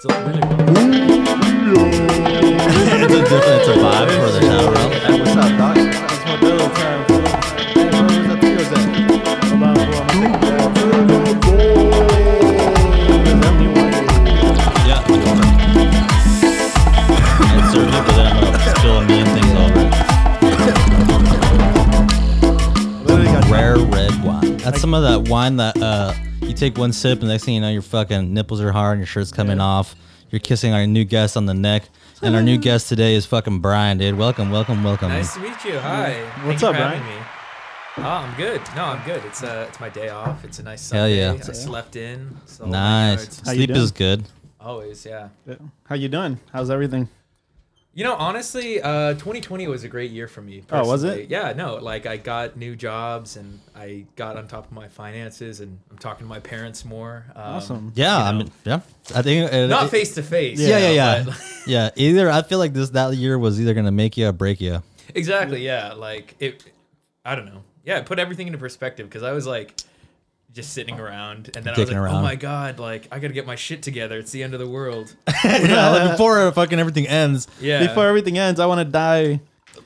It's a really it's a different, it's a vibe for the shadow realm. Hey, what's up, Doc? It's Modelo time. fool. Hey, bro, where's that Tito's at? Hold on, fool. I'm gonna take a that me one? Yeah, I served it, but then I'm gonna spill a million things over. Literally got Rare red wine. That's some of that wine that uh, you take one sip, and next thing you know, your fucking nipples are hard, and your shirt's coming Yeah. off. You're kissing our new guest on the neck, and our new guest today is fucking Brian, dude. Welcome, welcome, welcome. Nice to meet you. Hi. What's Thank you up, for having Brian? Me. Oh, I'm good. No, I'm good. It's uh, it's my day off. It's a nice Hell Sunday. yeah. I slept in. So Nice. Sleep is good. Always, yeah. Yeah. How you doing? How's everything? You know, honestly, uh, 2020 was a great year for me. Oh, was it? Yeah, no, like I got new jobs and I got on top of my finances and I'm talking to my parents more. Um, Awesome. Yeah, you I mean, yeah. I think uh, not face to face. Yeah, you yeah, know, yeah. but- yeah, either I feel like this that year was either gonna make you or break you. Exactly. Yeah. Like it. I don't know. Yeah. Put everything into perspective because I was like just sitting around and then I was like, around. oh my god, like I gotta get my shit together. It's the end of the world. yeah, like before fucking everything ends. Yeah. Before everything ends, I want to die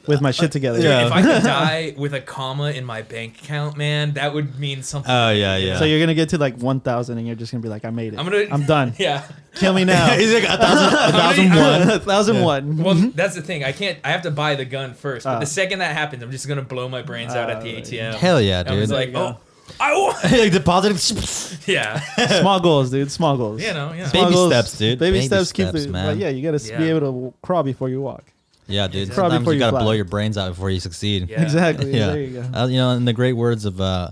with my shit together. Dude, Yeah. if I could die with a comma in my bank account, man, that would mean something. Oh, to yeah, yeah. So you're gonna get to like 1,000 and you're just gonna be like, I made it. I'm gonna. I'm done. Yeah. Kill me now. He's like a thousand, a thousand gonna- one. Thousand one. Well, that's the thing. I can't. I have to buy the gun first. But Ah. the second that happens, I'm just gonna blow my brains out at the Ah, ATM. Hell yeah, dude. I was like, you go. oh, I want. like deposit. Yeah. Small goals, dude. Small goals. You know. Yeah. Baby goals. steps, dude. Baby, Baby steps, keep steps, the man. Like, yeah, you gotta s- be Yeah. able to crawl before you walk. Yeah, dude. Exactly. Probably Sometimes before you you gotta fly. blow your brains out before you succeed. Yeah. Exactly. Yeah. There you go. Uh, you know, in the great words of uh,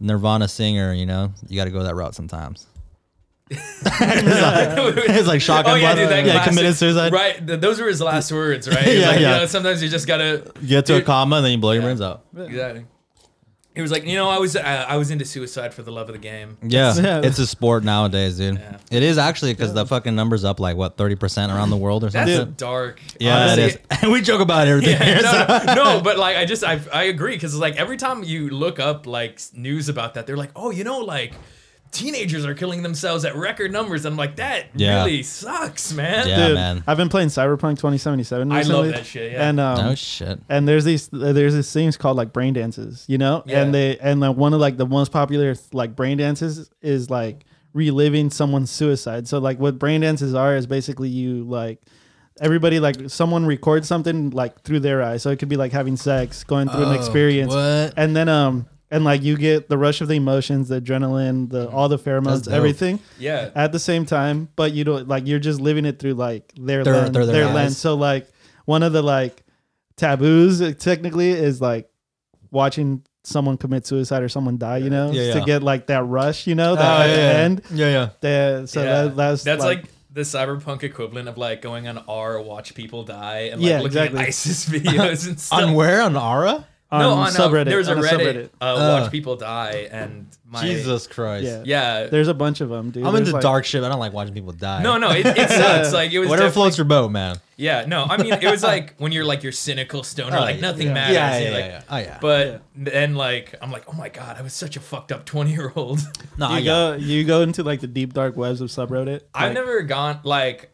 Nirvana singer, you know, you got to go that route sometimes. it's like shotgun Oh yeah, blood. dude, that yeah, classic- committed suicide. Right, th- those were his last words, right? Yeah, He's like, yeah. You know, sometimes you just gotta You get to a Dude. comma and then you blow your brains out. exactly. He was like, you know, I was uh, I was into suicide for the love of the game. Yeah, Yeah. it's a sport nowadays, dude. Yeah. It is actually because the fucking numbers up like what thirty percent around the world or something. That's something. dark. yeah, Honestly, it is. And we joke about everything here. Yeah, so- no, no, but like I just I I agree because it's like every time you look up like s- news about that, they're like, oh, you know, like teenagers are killing themselves at record numbers. I'm like, that Yeah. really sucks, man. Yeah. Dude, man. I've been playing Cyberpunk 2077 I love recently. that shit, yeah. And um, no shit. and there's these there's these things called like brain dances, you know, Yeah. and they and like one of like the most popular like brain dances is like reliving someone's suicide. So like what brain dances are is basically you like everybody like someone records something like through their eyes. So it could be like having sex, going through an experience, Oh, What? and then um and like you get the rush of the emotions, the adrenaline, the all the pheromones, everything Yeah. at the same time, but you don't like you're just living it through like their Their- lens, their- their, their eyes. lens. So like one of the like taboos uh, technically is like watching someone commit suicide or someone die. You know, Yeah, to yeah. get like that rush. You know, Oh, that at yeah, the yeah. end. Yeah, yeah. The, so Yeah. that, that's That's like, the cyberpunk equivalent of like going on R, watch people die, and like Yeah, looking exactly. at ISIS videos and stuff. On where? On Aura? On no, on subreddit. subreddit. There was a on Reddit, Uh, Uh. watch people die, and my Jesus Christ. Yeah. yeah. There's a bunch of them, dude. I'm There's, into like- dark shit. I don't like watching people die. No, no, it, it sucks. Like it was Whatever floats your boat, man. Yeah, no, I mean it was like when you're like your cynical stoner, Oh, like yeah. nothing Yeah. matters. Yeah, and yeah, yeah, like- yeah. Oh yeah. But then like I'm like, oh my god, I was such a fucked up twenty year old. no, You I go, you go into like the deep dark webs of subreddit. I've like- never gone like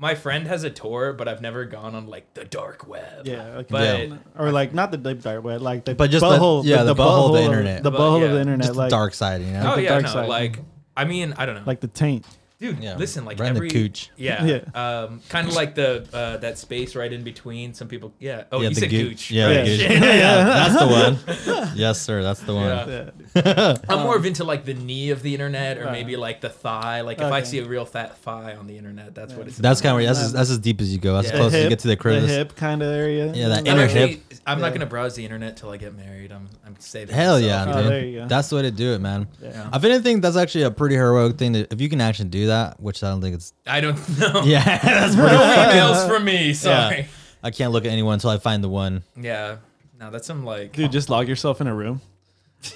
my friend has a Tor, but I've never gone on like the dark web. Yeah, okay. But Yeah. or like not the deep dark web, like the But just the- butthole, yeah, the butthole of the internet. the But, butthole of the internet, just like the dark side, you know. oh the yeah, dark no, side. like I mean, I don't know. like the taint. Dude, Yeah. listen, like Right every cooch. Yeah, Yeah. Um, kind of like the uh, that space right in between. Some people, yeah. Oh, yeah, you said goo- gooch. Yeah, right? gooch. Shit. yeah, that's the one. Yes, sir, that's the one. Yeah. Yeah. I'm more of into like the knee of the internet, or maybe like the thigh. Like if I see a real fat thigh on the internet, that's what it's. That's kind of about. that's as, that's as deep as you go. That's Yeah. as close as you get to the crib. hip kind of area. Yeah, that I'm inner actually- hip. I'm Yeah. not gonna browse the internet till I get married. I'm I'm saving. Hell myself, yeah, Oh, dude. there you go. That's the way to do it, man. Yeah. If anything, that's actually a pretty heroic thing. To, if you can actually do that, which I don't think it's. I don't know. Yeah, that's pretty. No emails from me. Sorry. I can't look at anyone until I find the one. Yeah. No, that's some like. Dude, just log yourself in a room,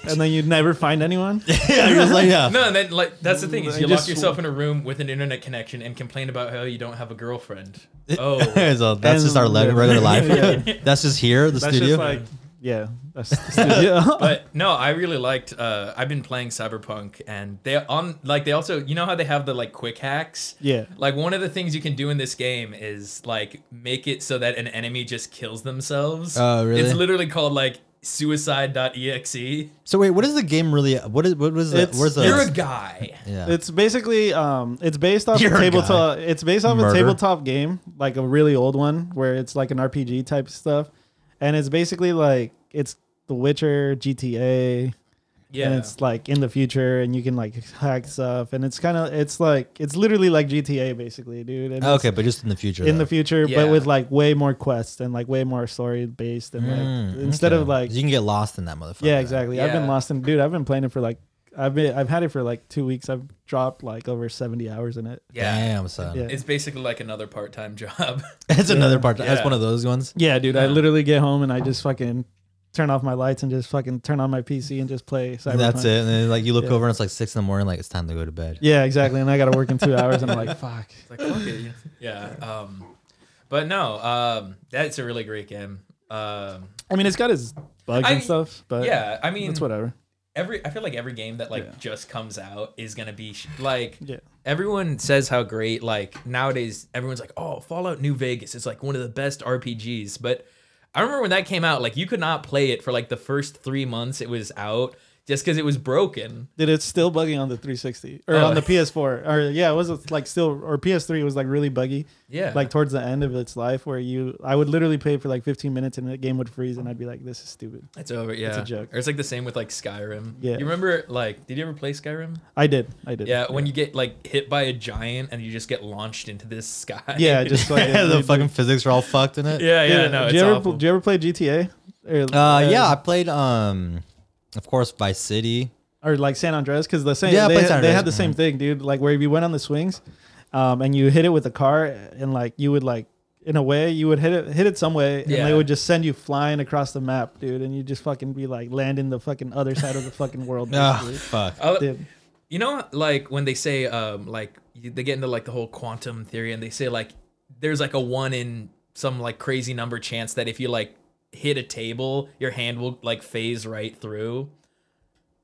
and then you'd never find anyone. yeah, you're just like yeah. No, and then like that's the thing is I you just- lock yourself in a room with an internet connection and complain about how you don't have a girlfriend. Oh, so that's just our le- regular life. Yeah. That's just here, the That's studio. just like Yeah, that's, that's yeah. but no, I really liked. Uh, I've been playing Cyberpunk, and they on like they also, you know how they have the like quick hacks. yeah. Like one of the things you can do in this game is like make it so that an enemy just kills themselves. Oh, really? It's literally called like suicide.exe. So wait, what is the game really? What is what was the? It's- Where's the? You're a guy. yeah. It's basically um, it's based off You're a a tabletop. It's based off Murder. a tabletop game, like a really old one, where it's like an RPG type stuff, and it's basically like it's The Witcher, GTA, Yeah. and it's like in the future, and you can like hack stuff, and it's kind of it's like it's literally like GTA basically, dude. And okay, but just in the future. in though. the future, Yeah. but with like way more quests and like way more story based, and like Mm, instead okay. of like you can get lost in that motherfucker. yeah, exactly. I've been Yeah. lost in dude. I've been playing it for like I've been I've had it for like two weeks. I've dropped like over seventy hours in it. yeah. Damn, son. Yeah. It's basically like another part-time job. It's another part. Time. That's Yeah. one of those ones. Yeah, dude. I literally get home and I just fucking turn off my lights and just fucking turn on my PC and just play. Cyberpunk. That's it. And then like you look Yeah. over and it's like six in the morning. Like it's time to go to bed. Yeah, exactly. And I got to work in two hours, and I'm like, fuck. It's like fuck it. Yeah. Um, but no, um, that's a really great game. Um, I mean, it's got its bugs I- and stuff, but yeah, I mean, it's whatever. Every I feel like every game that like Yeah. just comes out is gonna be sh- like Yeah. everyone says how great like nowadays everyone's like oh Fallout New Vegas is like one of the best RPGs but I remember when that came out like you could not play it for like the first three months it was out just because it was broken Dude, it's still bugging on the 360 or Oh. on the PS4. Or yeah, it was like still or PS3 was like really buggy. yeah Like towards the end of its life, where you I would literally play for like 15 minutes and the game would freeze, and I'd be like, this is stupid. it's over yeah it's a joke. or it's like the same with like Skyrim Yeah. you remember like did you ever play Skyrim I did. I did. yeah when you get like hit by a giant and you just get launched into this sky Yeah, just like the fucking physics are all fucked in it. yeah yeah no do it's you ever awful. do you ever play GTA? Or, Uh, yeah, I played um, of course, Vice City. or like San Andreas because the same Yeah, they, they had the same thing, dude. Like where if you went on the swings, um, and you hit it with a car, and like you would like in a way you would hit it hit it some way, and Yeah. they would just send you flying across the map, dude, and you just fucking be like landing the fucking other side of the fucking world. Basically. fuck. Dude, You know, like when they say, um, like they get into like the whole quantum theory, and they say like there's like a one in some like crazy number chance that if you like hit a table, your hand will like phase right through.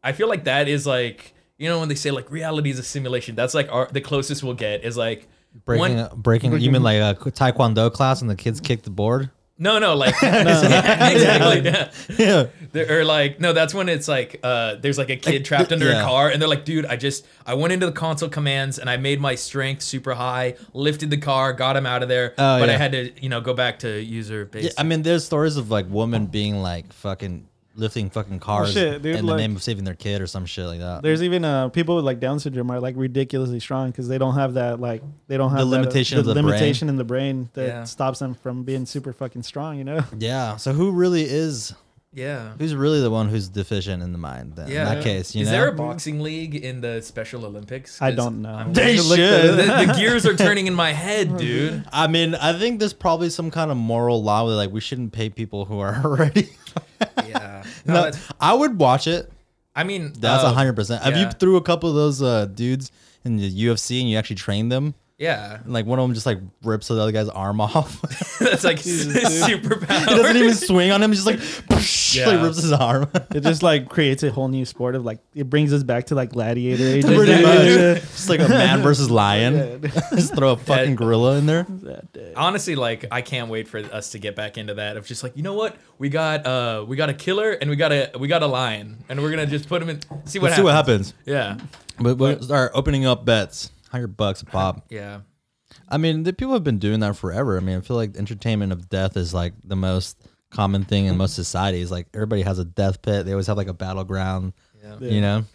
I feel like that is like you know when they say like reality is a simulation. That's like our the closest we'll get is like Breaking, one. breaking. You mean like a taekwondo class and the kids kick the board? No, no, like exactly. Yeah. Yeah. Or like no that's when it's like uh there's like a kid trapped under yeah. a car and they're like dude i just i went into the console commands and i made my strength super high lifted the car got him out of there Oh, but i had to you know go back to user base Yeah, I mean, there's stories of like women being like fucking lifting fucking cars shit, dude, in the like- name of saving their kid or some shit like that. there's even uh people with like Down syndrome are like ridiculously strong because they don't have that like they don't have that, uh, limitation of the brain. limitation in the brain that Yeah. stops them from being super fucking strong. You know. Yeah. So who really is? Yeah Who's really the one who's deficient in the mind? Then yeah in that case, you know. is know. there a boxing league in the special olympics I don't know. I'm- They should. that the, the gears are turning in my head dude I mean, I think there's probably some kind of moral law where like we shouldn't pay people who are already. yeah no, no, I would watch it. i mean That's a uh, hundred percent. Have you threw a couple of those uh, dudes in the UFC and you actually trained them? Yeah And, like one of them just like rips the other guy's arm off. that's like Jesus, dude. super he doesn't even swing on him. He's just like, Yeah. like rips his arm. It just like creates a whole new sport of like it brings us back to like gladiator age. Pretty dude. much. Just like a man versus lion. Just throw a fucking gorilla in there. That day. honestly like i can't wait for us to get back into that of just like you know what we got uh we got a killer and we got a we got a lion and we're gonna just put him in see what Let's see what happens happens. yeah But we'll start opening up bets. Hundred bucks a pop. yeah I mean, the people have been doing that forever. I mean, I feel like entertainment of death is like the most common thing in most societies. Like everybody has a death pit. They always have like a battleground. yeah. You know?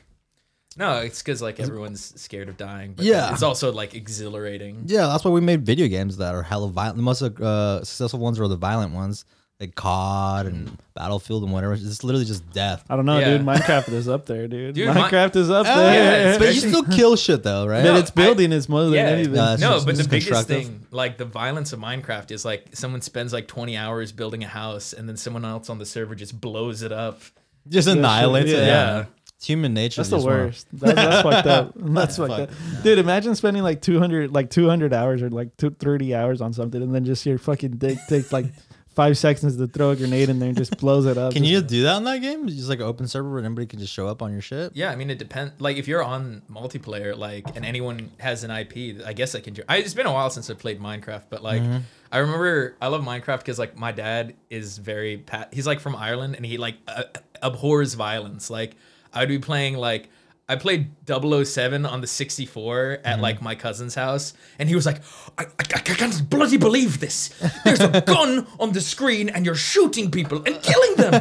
no it's because like everyone's scared of dying but Yeah. it's also like exhilarating Yeah, that's why we made video games that are hella violent. The most uh, successful ones are the violent ones, like COD and mm. Battlefield and whatever. It's literally just death. I don't know, Yeah. dude. Minecraft is up there, dude. Dude, Mi- Minecraft is up Oh, there. yeah, but you still kill shit though, right? but No, it's building is more than yeah. anything. No, it's no just- but it's the biggest constructive. thing like the violence of minecraft is like someone spends like 20 hours building a house and then someone else on the server just blows it up just annihilates it. yeah. Yeah. It's human nature. That's the just wanna- worst. That, that's fucked up. That's fucked fucked. up. Dude, imagine spending like 200 like 200 hours or like two, 30 hours on something and then just your fucking dick takes like five seconds to throw a grenade in there and just blows it up. Can you Just- you do that in that game? It's just like an open server where anybody can just show up on your ship? Yeah, I mean it depends. Like if you're on multiplayer, like and anyone has an IP, I guess I can. jo- I, it's been a while since I played Minecraft, but like Mm-hmm. I remember I love Minecraft because like my dad is very pat. He's like from Ireland and he like uh, abhors violence. Like I'd be playing like. I played 007 on the 64 Mm-hmm. at like my cousin's house, and he was like, I, I, I can't bloody believe this. There's a gun on the screen, and you're shooting people and killing them.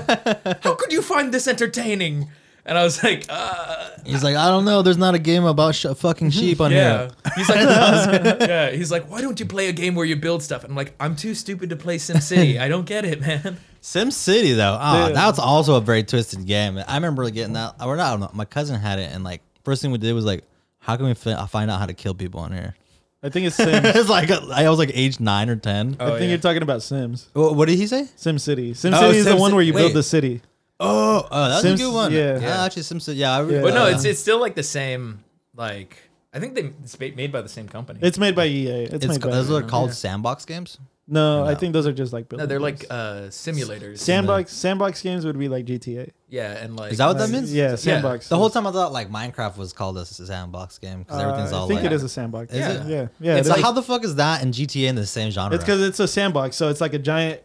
How could you find this entertaining? And I was like, uh, He's like, I don't know. There's not a game about sh- fucking mm-hmm. sheep on yeah. here. He's like, yeah. He's like, why don't you play a game where you build stuff? And I'm like, I'm too stupid to play SimCity. I don't get it, man. Sim City though, ah, oh, Dude. that's also a very twisted game. I remember getting that. Or not, I don't know. My cousin had it, and like first thing we did was like, how can we fi- uh, find out how to kill people on here? I think it's Sims. it's like uh, I was like age nine or ten. Oh, I think yeah. you're talking about Sims. What, what did he say? Sim City. Sim Oh, City is the one Ci- where you wait. build the city. Oh, oh, that's Sims- a good one. yeah. yeah. Actually, Sim City. Yeah, I re- Yeah. But no, uh, it's it's still like the same. Like I think they it's ma- made by the same company. It's made by EA. It's, it's made by those are called Yeah. sandbox games. No, I think those are just like no, building they're games. like uh simulators. sandbox. Sandbox games would be like GTA. yeah, and like Is that what that Like, means? Yeah, sandbox. The whole time I thought like Minecraft was called a sandbox game because everything's Uh, all I think like. it is a sandbox. Is Yeah. it? Yeah, yeah. It's it So is. how the fuck is that and GTA in the same genre? It's because it's a sandbox, so it's like a giant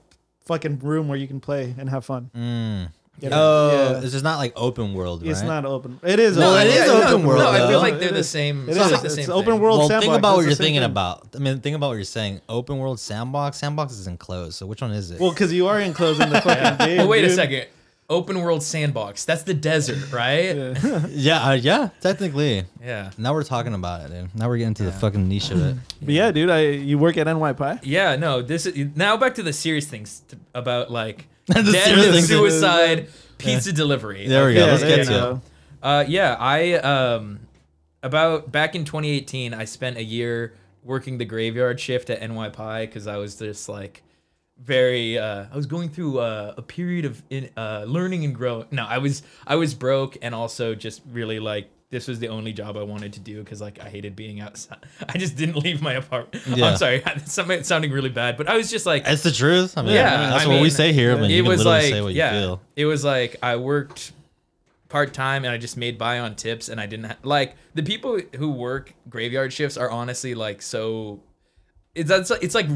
fucking room where you can play and have fun. Mm. You Oh, know? yeah. it's just not like open world, right? It's not open. It is. No, Well, open it yeah, open world, No, I feel like they're the same. It it's is. like the It's same open thing. world Well, sandbox. think about what you're thinking thing. about. I mean, think about what you're saying. Open world sandbox. Sandbox is enclosed. So which one is it? Well, because you are enclosed in the fucking game. Well, wait a second. Open world sandbox. That's the desert, right? Yeah. yeah, uh, yeah, technically. Yeah. Now we're talking about it, dude. Now we're getting to the fucking niche of it. But yeah, dude, I you work at NY Pie. Yeah, no. This is now back to the serious things t- about like The death, serious things. suicide, pizza delivery. There we go. Yeah, Let's get you to it. Uh, yeah, I um, about back in 2018, I spent a year working the graveyard shift at NY Pie because I was just like very. Uh, I was going through uh, a period of in, uh, learning and growing. No, I was I was broke and also just really like. This was the only job I wanted to do because like I hated being outside. I just didn't leave my apartment. Yeah. I'm sorry, it's something- sounding really bad, but I was just like, It's the truth. I mean, Yeah, that's I what we say here. I mean, it was like say what yeah you feel. it was like i worked part-time and i just made by on tips and i didn't ha- like the people who work graveyard shifts are honestly like so it's that's it's like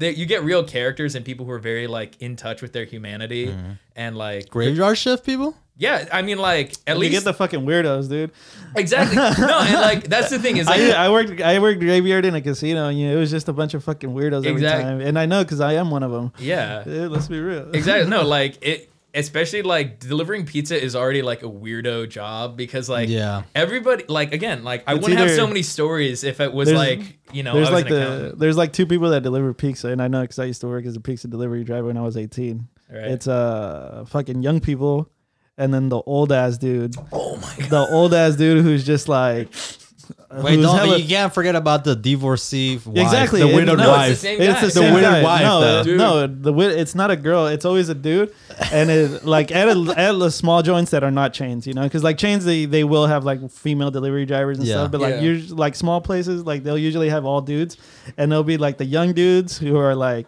you get real characters and people who are very like in touch with their humanity Mm-hmm. and like Graveyard shift people. Yeah i mean like at You least get the fucking weirdos, dude. exactly no and like that's the thing is like I, I worked I worked graveyard in a casino, and you know, it was just a bunch of fucking weirdos every time. And I know because I am one of them. yeah let's be real. exactly no like it especially like delivering pizza is already like a weirdo job because like Yeah. everybody like again like I It's wouldn't have so many stories if it was like you know there's I was like an the accountant. there's like two people that deliver pizza, and I know because I used to work as a pizza delivery driver when I was 18. Right. It's uh fucking young people, and then the old ass dude, oh my god the old ass dude who's just like. Wait, who's don't. hella- you can't forget about the divorcee wife, Exactly, the it- widowed no, wife. it's the same It's guy. the The widowed guy. wife, No, though. Dude. no, the wid- it's not a girl. It's always a dude, and it like at a, at the small joints that are not chains, you know, because like chains they they will have like female delivery drivers and Yeah. stuff, but like Yeah. usually like small places like they'll usually have all dudes, and they'll be like the young dudes who are like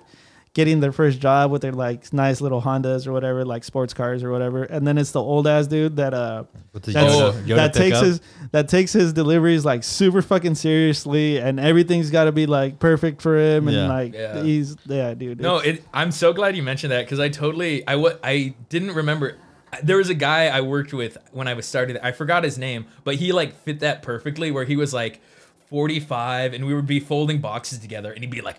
getting their first job with their like nice little Hondas or whatever, like sports cars or whatever, and then it's the old ass dude that uh With the that's- Yoda, Yoda that takes pickup. his that takes his deliveries like super fucking seriously, and everything's got to be like perfect for him, and Yeah. like Yeah. he's yeah, dude. no it I'm so glad you mentioned that because I totally I what I didn't remember there was a guy I worked with when I was starting I forgot his name but he like fit that perfectly where he was like 45 and we would be folding boxes together and he'd be like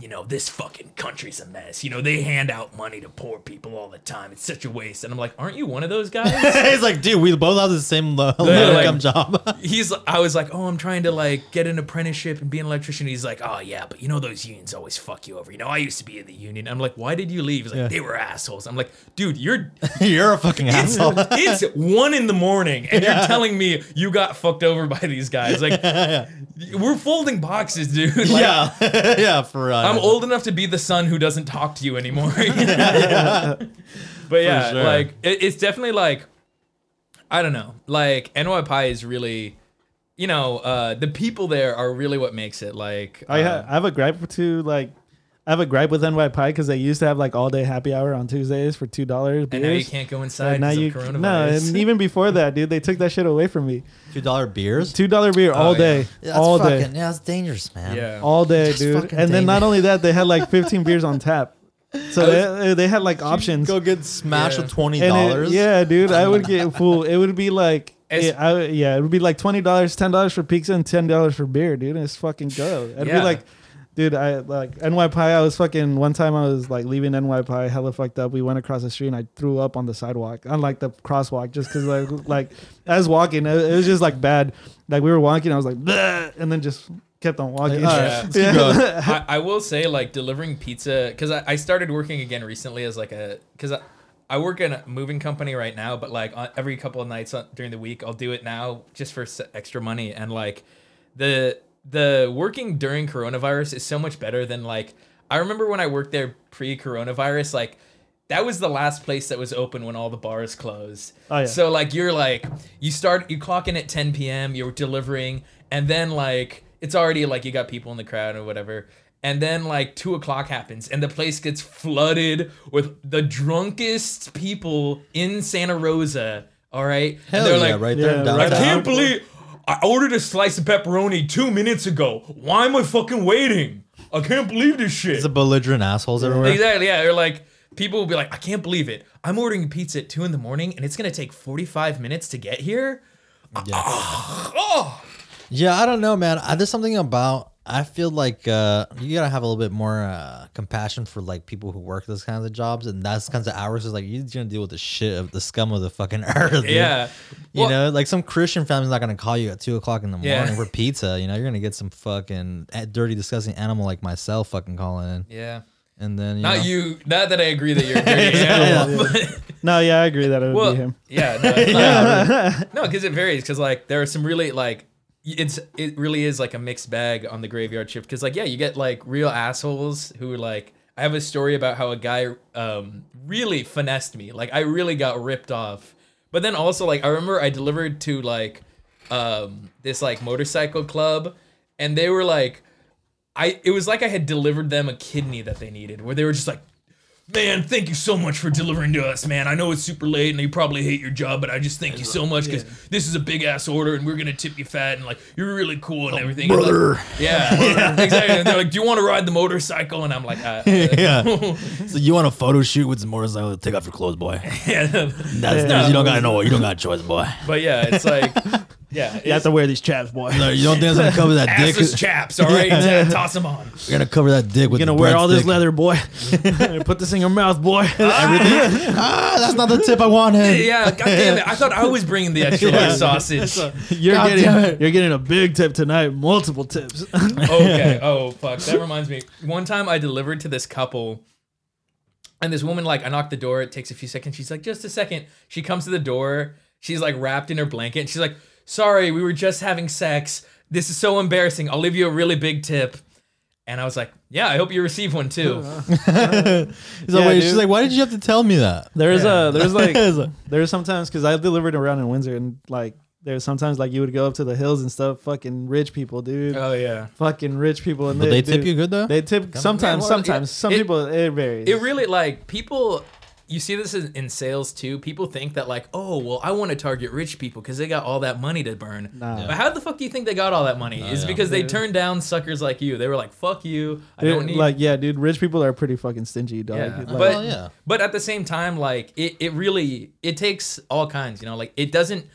you know this fucking country's a mess you know they hand out money to poor people all the time it's such a waste and I'm like aren't you one of those guys He's like, dude, we both have the same low, Yeah, like- job. he's I was like, "Oh, I'm trying to like get an apprenticeship and be an electrician." He's like, "Oh yeah, but you know those unions always fuck you over. You know, I used to be in the union." I'm like, "Why did you leave?" He's like, Yeah. "They were assholes." I'm like, "Dude, you're You're a fucking it's, asshole. it's one in the morning and you're telling me you got fucked over by these guys. Like, we're folding boxes, dude. Like, yeah, yeah. For uh, I'm old enough to be the son who doesn't talk to you anymore. But yeah, sure. like it, it's definitely like I don't know. Like NY Pie is really, you know, uh, the people there are really what makes it. Like I, uh, ha- I have a gripe to like. I have a gripe with NY Pie because they used to have like all day happy hour on Tuesdays for two dollars. And now you can't go inside now because you of coronavirus. no, and even before that, dude, they took that shit away from me. Two dollar beers. Two dollar beer oh, all yeah. day, Yeah, all that's day, fucking, Yeah, it's dangerous, man. yeah. all day, That's dude. fucking And then not only that, they had like 15 beers on tap. So they, uh, they had like options. Go get smashed Yeah. with twenty dollars. yeah, dude, I would get full. It would be like, It's- yeah, I, yeah, it would be like twenty dollars, ten dollars for pizza, and ten dollars for beer, dude. It's fucking go. It'd Yeah. be like, dude, I like NY Pie. I was fucking one time. I was like leaving NY Pie, hella fucked up. We went across the street, and I threw up on the sidewalk, on like the crosswalk, just because like like I was walking, it, it was just like bad. Like we were walking, I was like, "Bleh," and then just kept on walking. Like, all Yeah. Let's keep going. I, I will say like delivering pizza because I, I started working again recently as like a because I, I work in a moving company right now but like on, every couple of nights on, during the week I'll do it now just for extra money and like the the working during coronavirus is so much better than like I remember when I worked there pre coronavirus like that was the last place that was open when all the bars closed. Oh, yeah. So like you're like you start you clock in at 10 p.m. You're delivering, and then like it's already like you got people in the crowd or whatever. And then like two o'clock happens, and the place gets flooded with the drunkest people in Santa Rosa. All right, Hell and yeah, right there. Yeah, in I can't believe I ordered a slice of pepperoni two minutes ago. Why am I fucking waiting? I can't believe this shit. It's a belligerent assholes everywhere. Exactly. Yeah. They're like, people will be like, I can't believe it. I'm ordering pizza at two in the morning and it's gonna take 45 minutes to get here. Yeah. Oh, Yeah, I don't know, man. I, there's something about I feel like uh, you gotta have a little bit more uh, compassion for like people who work those kinds of jobs and those kinds of hours. Is like you're gonna deal with the shit of the scum of the fucking earth. dude. yeah. You Well, know, like some Christian family's not gonna call you at two o'clock in the Yeah. morning for pizza. You know, you're gonna get some fucking eh, dirty, disgusting animal like myself fucking calling in, Yeah. and then you Not know, you. Not that I agree that you're a dirty animal. but- No, yeah, I agree that it would well, be him. yeah. No, it's not- no, because it varies. Because like there are some really like it's it really is like a mixed bag on the graveyard shift. Because like yeah, you get like real assholes who are like. I have a story about how a guy um, really finessed me. Like I really got ripped off. But then also like I remember I delivered to like um, this like motorcycle club, and they were like, I it was like I had delivered them a kidney that they needed, where they were just like, "Man, thank you so much for delivering to us, man. I know it's super late and you probably hate your job, but I just thank you so much because this is a big ass order and we're gonna tip you fat and like you're really cool and everything." And, like, brother. yeah, exactly. And they're like, "Do you want to ride the motorcycle?" And I'm like, uh, yeah. so you want a photo shoot with some motorcycle? Take off your clothes, boy. yeah. That's, You don't gotta know. You don't got a choice, boy. But yeah, it's like, yeah, You have to wear these chaps, boy. No, you don't think it's gonna cover that dick? assless chaps. All right, toss them on. You're gonna cover that dick with You're gonna the wear all this breadstick. leather, boy. Put this in your mouth, boy. Ah, that's not the tip I wanted. Yeah, god damn it! I thought I was bringing the extra large sausage. You're God damn getting it. you're getting a big tip tonight. Multiple tips. okay. Oh fuck. That reminds me. One time I delivered to this couple, and this woman like I knocked the door. It takes a few seconds. She's like, just a second. She comes to the door. She's like wrapped in her blanket. And she's like, sorry, we were just having sex. This is so embarrassing. I'll leave you a really big tip. And I was like, yeah, I hope you receive one too. He's like, Yeah, wait, dude. she's like, why did you have to tell me that? There's Yeah. a there's like like- there's sometimes because I delivered around in Windsor and like there's sometimes like you would go up to the hills and stuff. Fucking rich people, dude. Oh yeah. fucking rich people. And But they tip dude, you good though. They tip sometimes. well, sometimes it- some it- people it varies. It really like people. You see this in, in sales too. People think that like, oh well, I want to target rich people because they got all that money to burn. Nah. But how the fuck do you think they got all that money? Is yeah. because they turned down suckers like you. They were like, fuck you. I Dude, don't need. like yeah, dude. Rich people are pretty fucking stingy, dog. Yeah, Like, but Well, yeah. but at the same time, like it, it really it takes all kinds. You know, like it doesn't.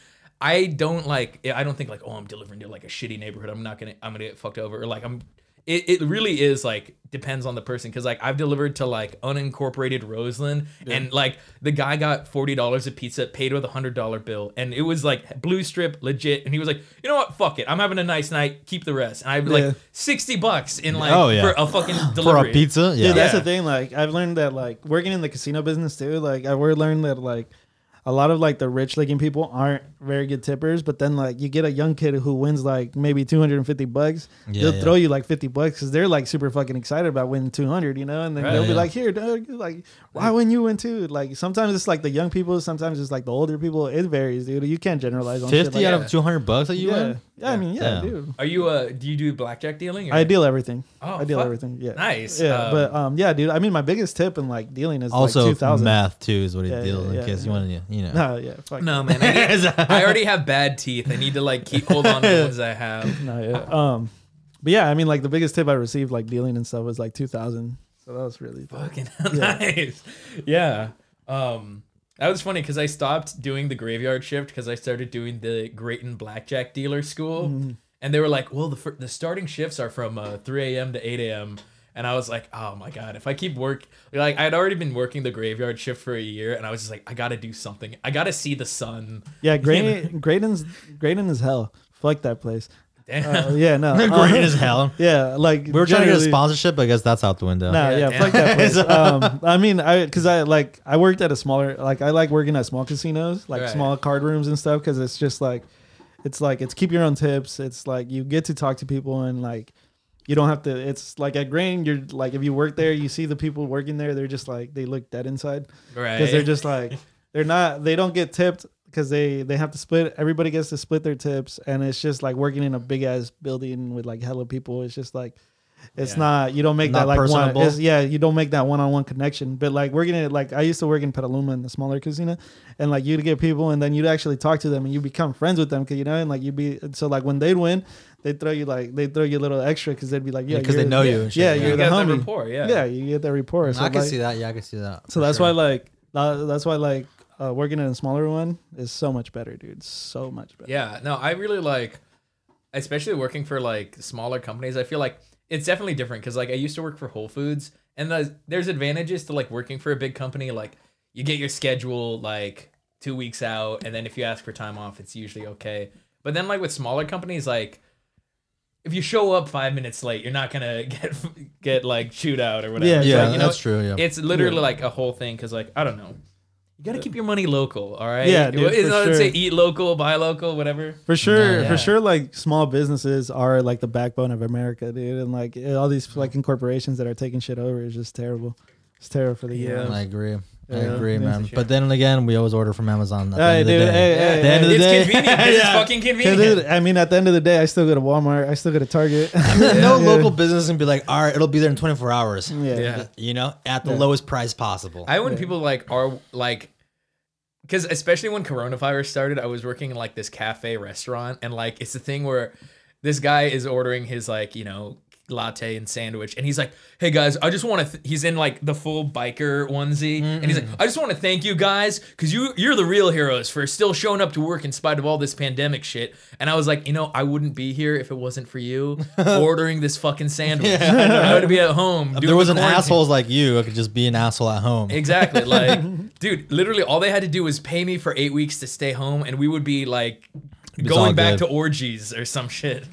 I don't like. I don't think like, oh, I'm delivering to like a shitty neighborhood. I'm not gonna. I'm gonna get fucked over. Or like I'm. It, it really is like depends on the person because like I've delivered to like unincorporated Roseland and like the guy got forty dollars a pizza paid with a hundred dollar bill and it was like blue strip legit and he was like you know what fuck it I'm having a nice night keep the rest and I was Yeah. like sixty bucks in like Oh, yeah. for a fucking For a pizza, yeah. Dude, that's the thing. Like, I've learned that, like, working in the casino business too. Like, I've learned that, like, a lot of like the rich looking people aren't very good tippers, but then like you get a young kid who wins like maybe 250 bucks, Yeah, they'll yeah. throw you like 50 bucks because they're like super fucking excited about winning 200, you know, and then Right, they'll be like, here, dog, like why wouldn't you win too? Like sometimes it's like the young people, sometimes it's like the older people. It varies, dude. You can't generalize on Fifty like out that. of two hundred bucks that you yeah. win. yeah, I mean, yeah, Damn. dude. Are you uh do you do blackjack dealing? Or? I deal everything. Oh, I deal fuck. everything. Yeah. Nice. Yeah, Um, but um, yeah, dude. I mean, my biggest tip in like dealing is Also, like two thousand. math too is what he Yeah, deals yeah, in yeah, case you want to, you know. No, yeah, fuck. No man, I, need- I already have bad teeth. I need to like keep hold on to the ones I have. No, yeah. Um, but yeah, I mean, like the biggest tip I received, like dealing and stuff, was like two thousand. So that was really dope. Fucking nice. Yeah. Um, that was funny because I stopped doing the graveyard shift because I started doing the Graton Blackjack Dealer School, Mm-hmm. and they were like, "Well, the fir- the starting shifts are from uh, 3 a.m. to 8 a.m." And I was like, "Oh my god! If I keep work, like I had already been working the graveyard shift for a year, and I was just like, I gotta do something. I gotta see the sun." Yeah, Graton, Graton's Graton is hell. Fuck that place. Damn. Uh, yeah, no. Great uh, as hell. Yeah, like We were trying to get a sponsorship, but I guess that's out the window. Nah, Yeah, yeah, fuck that place. um, I mean, I because I like I worked at a smaller like I like working at small casinos, like Right. small card rooms and stuff, because it's just like it's like it's keep your own tips. It's like you get to talk to people and like you don't have to. It's like at Grain, you're like if you work there, you see the people working there, they're just like they look dead inside right. because they're just like they're not they don't get tipped because they they have to split everybody gets to split their tips and it's just like working in a big ass building with like hella people it's just like it's Yeah. not you don't make Not that like one personable. it's, yeah you don't make that one-on-one connection but like working at like i used to work in petaluma in the smaller casino and like you'd get people and then you'd actually talk to them and you become friends with them because you know and like you'd be so like when they'd win they'd throw you like they'd throw you a little extra because they'd be like yeah because they know you. And shit, yeah, you you're the got that homie. rapport, yeah. yeah you get that rapport so I can like- see that. Yeah, I can see that. so that's sure. why like that's why like uh, working in a smaller one is so much better, dude. So much better. Yeah, no, I really like, especially working for like smaller companies. I feel like it's definitely different because like I used to work for Whole Foods, and the, there's advantages to like working for a big company. Like you get your schedule like two weeks out, and then if you ask for time off, it's usually okay. But then like with smaller companies, like if you show up five minutes late, you're not gonna get get like chewed out or whatever. Yeah, Yeah, like, you know, that's true. Yeah. It's literally like a whole thing because like I don't know. You gotta keep your money local, all right? Yeah, dude, It's for not to say eat local, buy local, whatever. For sure, Yeah. for sure. Like small businesses are like the backbone of America, dude. And like all these fucking corporations that are taking shit over is just terrible. It's terrible for the Yeah. US. I agree. I Yeah, agree, man. But then again, we always order from Amazon. At the Hey, end of the dude, day. hey, hey, the end of the it's day, convenient. It's Yeah. fucking 'Cause, convenient. dude, I mean, at the end of the day, I still go to Walmart. I still go to Target. no Yeah. local business can be like, all right, it'll be there in 24 hours. yeah. Yeah. You know, at the Yeah. lowest price possible. I when Yeah. people like are like, because especially when coronavirus started, I was working in like this cafe restaurant, and like it's the thing where this guy is ordering his like you know latte and sandwich, and he's like, "Hey guys, I just want to." He's in like the full biker onesie, and he's like, mm-hmm. "I just want to thank you guys because you you're the real heroes for still showing up to work in spite of all this pandemic shit." And I was like, you know, I wouldn't be here if it wasn't for you ordering this fucking sandwich. I would be at home. if there was an quarantine. assholes like you, I could just be an asshole at home. Exactly. Like, dude, literally all they had to do was pay me for eight weeks to stay home, and we would be like going back good. to orgies or some shit.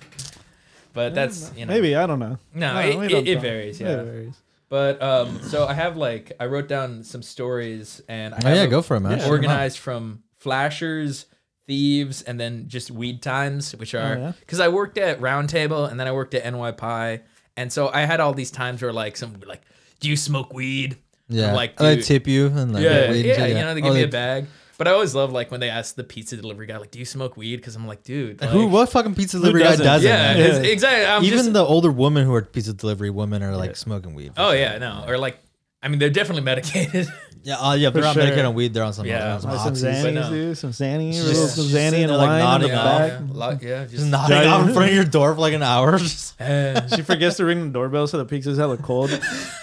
But that's you know Maybe I don't know. No, No, it, we it, it know. varies. It Yeah. varies. But um, so I have like I wrote down some stories and I Oh, have yeah, go for it, man. Yeah. organized from flashers, thieves, and then just weed times, which are Oh, yeah? because I worked at Round Table and then I worked at NY Pie, and so I had all these times where like some like, do you smoke weed? Yeah, I'm like, and they tip you and like yeah, weed and yeah, you know, they Oh, give me a bag. But I always love like when they ask the pizza delivery guy, like, "Do you smoke weed?" Because I'm like, dude, like, Who? What fucking pizza delivery guy doesn't? doesn't? Yeah, Yeah. exactly. I'm Even just, the older women who are pizza delivery women are like Yeah. smoking weed. oh yeah, no, or like, I mean, they're definitely medicated. Yeah, uh, yeah. If they're For on sure. medicated on weed, they're on some. Yeah. on some Like some oxys. Xannies, no. dude. Some Xanny, Just- little just some Xanny and like, wine in nodding the off. back. yeah, lot- yeah, Just just nodding Giant- out in front of your door for like an hour. Just- she forgets to ring the doorbell, so the pizza's hella cold.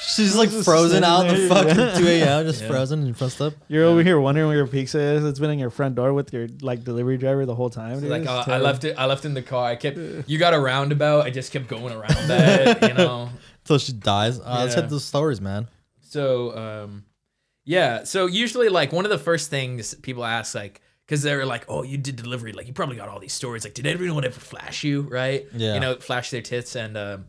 She's like Just frozen out in the there, fucking yeah. 2 a.m. Just Yeah. frozen and pressed up. You're over here wondering where your pizza is. It's been in your front door with your like delivery driver the whole time. Dude. like It's uh, I terrible. left it. I left it in the car. I kept. You got a roundabout. I just kept going around that. You know. Until she dies. Uh, Let's Yeah. hit those stories, man. So um, yeah. So usually, like one of the first things people ask, like, because they're like, "Oh, you did delivery. Like, you probably got all these stories. Like, did everyone ever flash you? Right? Yeah. You know, flash their tits. And um,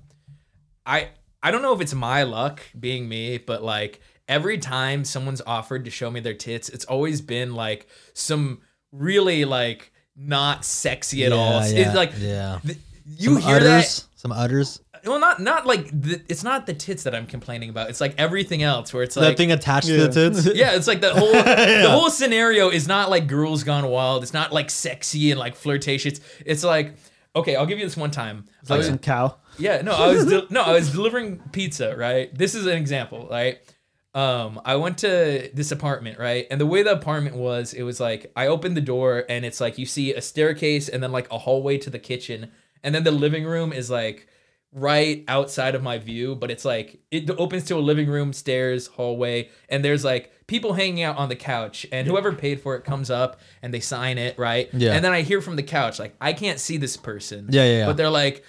I I don't know if it's my luck being me, but like every time someone's offered to show me their tits, it's always been like some really like not sexy at yeah, all. Yeah, It's like yeah. th- you some hear udders, some udders. That. Well, not not like the, it's not the tits that I'm complaining about. It's like everything else where it's like that like thing attached Yeah. to the tits. yeah, it's like the whole the whole scenario is not like girls gone wild. It's not like sexy and like flirtatious. It's like okay, I'll give you this one time. I like was- some cow. yeah, no, I was de- no, I was delivering pizza, right? This is an example, right? Um, I went to this apartment, right? And the way the apartment was, it was like I opened the door and it's like you see a staircase and then like a hallway to the kitchen, and then the living room is like right outside of my view, but it's like it opens to a living room, stairs, hallway, and there's like people hanging out on the couch, and whoever paid for it comes up and they sign it, right? Yeah. And then I hear from the couch, like I can't see this person. Yeah, yeah, yeah. But they're like,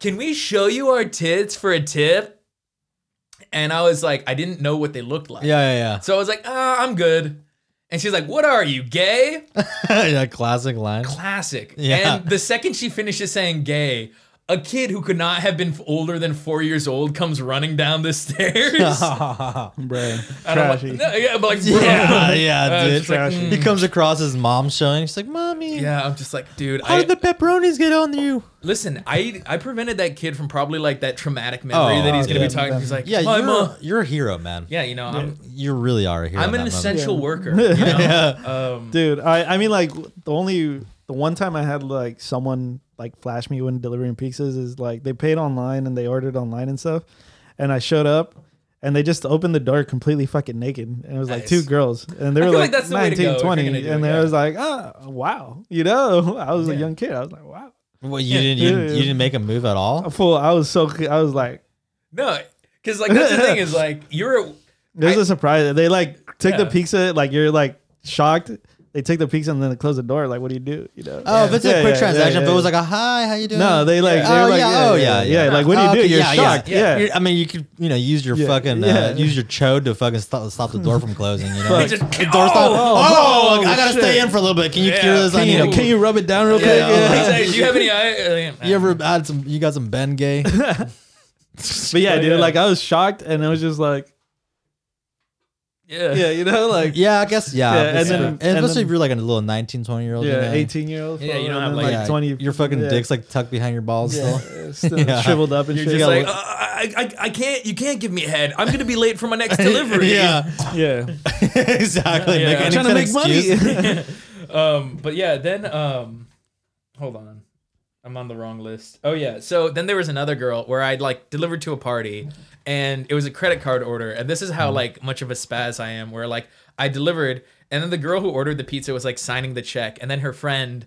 "Can we show you our tits for a tip?" And I was like, I didn't know what they looked like. Yeah, yeah, So I was like, ah, I'm good. And she's like, What are you, gay? yeah. yeah, classic line. Classic. Yeah. And the second she finishes saying gay, a kid who could not have been older than four years old comes running down the stairs. yeah, Bro, And I'm like, trashy. no, yeah, but like, bro. yeah, Uh, dude. it's like, Trashy. mm. he comes across his mom showing. She's like, "Mommy, Yeah, I'm just like, dude, how I, did the pepperonis get on you?" listen, I I prevented that kid from probably like that traumatic memory Oh, that he's gonna yeah, be talking. He's like, Yeah, my you're, mom. you're a hero, man. Yeah, you know, I'm You really are a hero. I'm an that moment. essential Yeah. worker. You know? Yeah. Um, Dude, I I mean like the only the one time I had like someone like flash me when delivering pizzas is like they paid online and they ordered online and stuff, and I showed up. And they just opened the door completely fucking naked. And it was like Nice. two girls. And they were like like, that's the way to go 19, 20. gonna and it, I was like, ah, wow. You know, I was Yeah. a young kid. I was like, wow. Well, you Yeah. didn't. You, didn't- you didn't make a move at all. Full, I was so, I was like, no, because like that's the thing is like you're It was I- a surprise. They like took the pizza, like you're like shocked. They take the pizza and then they close the door. Like, what do you do? You know? Oh, if it's Yeah, a quick yeah, transaction, yeah, if it was like a hi, how you doing? No, they like, Yeah. they were oh like, yeah, oh yeah, yeah. Like, what do you Oh, do? okay, You're yeah, shocked. yeah. Yeah. You're- I mean, you could, you know, use your Yeah. fucking, Yeah. uh, use your chode to fucking stop, stop the door from closing. You know, just the door's not. oh, Oh, oh, I gotta shit. stay in for a little bit. Can you Yeah. cure this? I Can need you, a- can you rub it down real quick? Yeah. He's Yeah. like, do you have any? Uh, uh, You ever had some? You got some Ben Gay? But yeah, Oh, dude, yeah. like I was shocked and it was just like, Yeah. yeah, you know, like yeah, I guess. Yeah, Yeah, and it's- then- and and especially then- if you're like a little 19, 20 year old. you yeah, know? 18 year old. Yeah, you don't and have, then, like, Yeah, 20. Your fucking yeah. dick's like tucked behind your balls yeah, still. it's still Yeah. shriveled up and You're shit. just like, Yeah, uh, I, I, I can't. You can't give me a head. I'm gonna be late for my next delivery. yeah, yeah. exactly. Yeah. Make I'm any trying to kind make of money. um, but yeah, then um, hold on, I'm on the wrong list. Oh yeah, so then there was another girl where I'd like delivered to a party, and it was a credit card order, and this is how mm-hmm. like much of a spaz I am, where like I delivered, and then the girl who ordered the pizza was like signing the check, and then her friend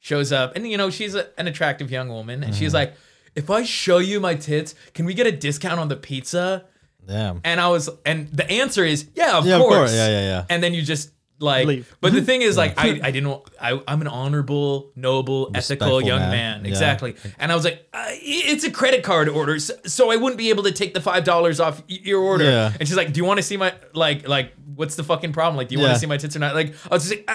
shows up, and you know she's a, an attractive young woman, and she's mm-hmm. like, if I show you my tits, can we get a discount on the pizza? Damn. And I was, and the answer is, yeah, of Yeah, of course. course. Yeah, yeah, yeah. And then you just like, Leave. but the thing is, like, I, I didn't, I, I'm an honorable, noble, ethical Respectful young man. man. Yeah. Exactly. And I was like, uh, it's a credit card order, so, so I wouldn't be able to take the five dollars off y- your order. Yeah. And she's like, do you want to see my, like, like, what's the fucking problem? Like, do you want Yeah. to see my tits or not? Like, I was just like,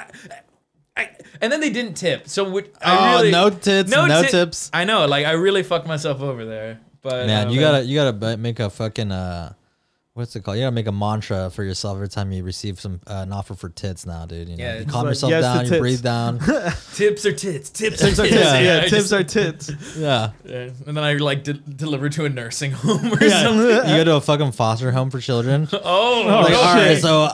I, I, and then they didn't tip. So would, I Oh, really, no tits, no ti- tips. I know, like, I really fucked myself over there. But Man, uh, you gotta you gotta b- make a fucking uh, what's it called? You gotta make a mantra for yourself every time you receive some uh, an offer for tits now, dude. You know, Yeah, you it's calm like, yourself yes to down, you tits. breathe down. tips or tits, tips or Tips are tits. tits. Yeah, Yeah, I tips just- are tits. yeah, Yeah, and then I like de- deliver to a nursing home or yeah. something. you go to a fucking foster home for children. Oh, like, no all right, shit. so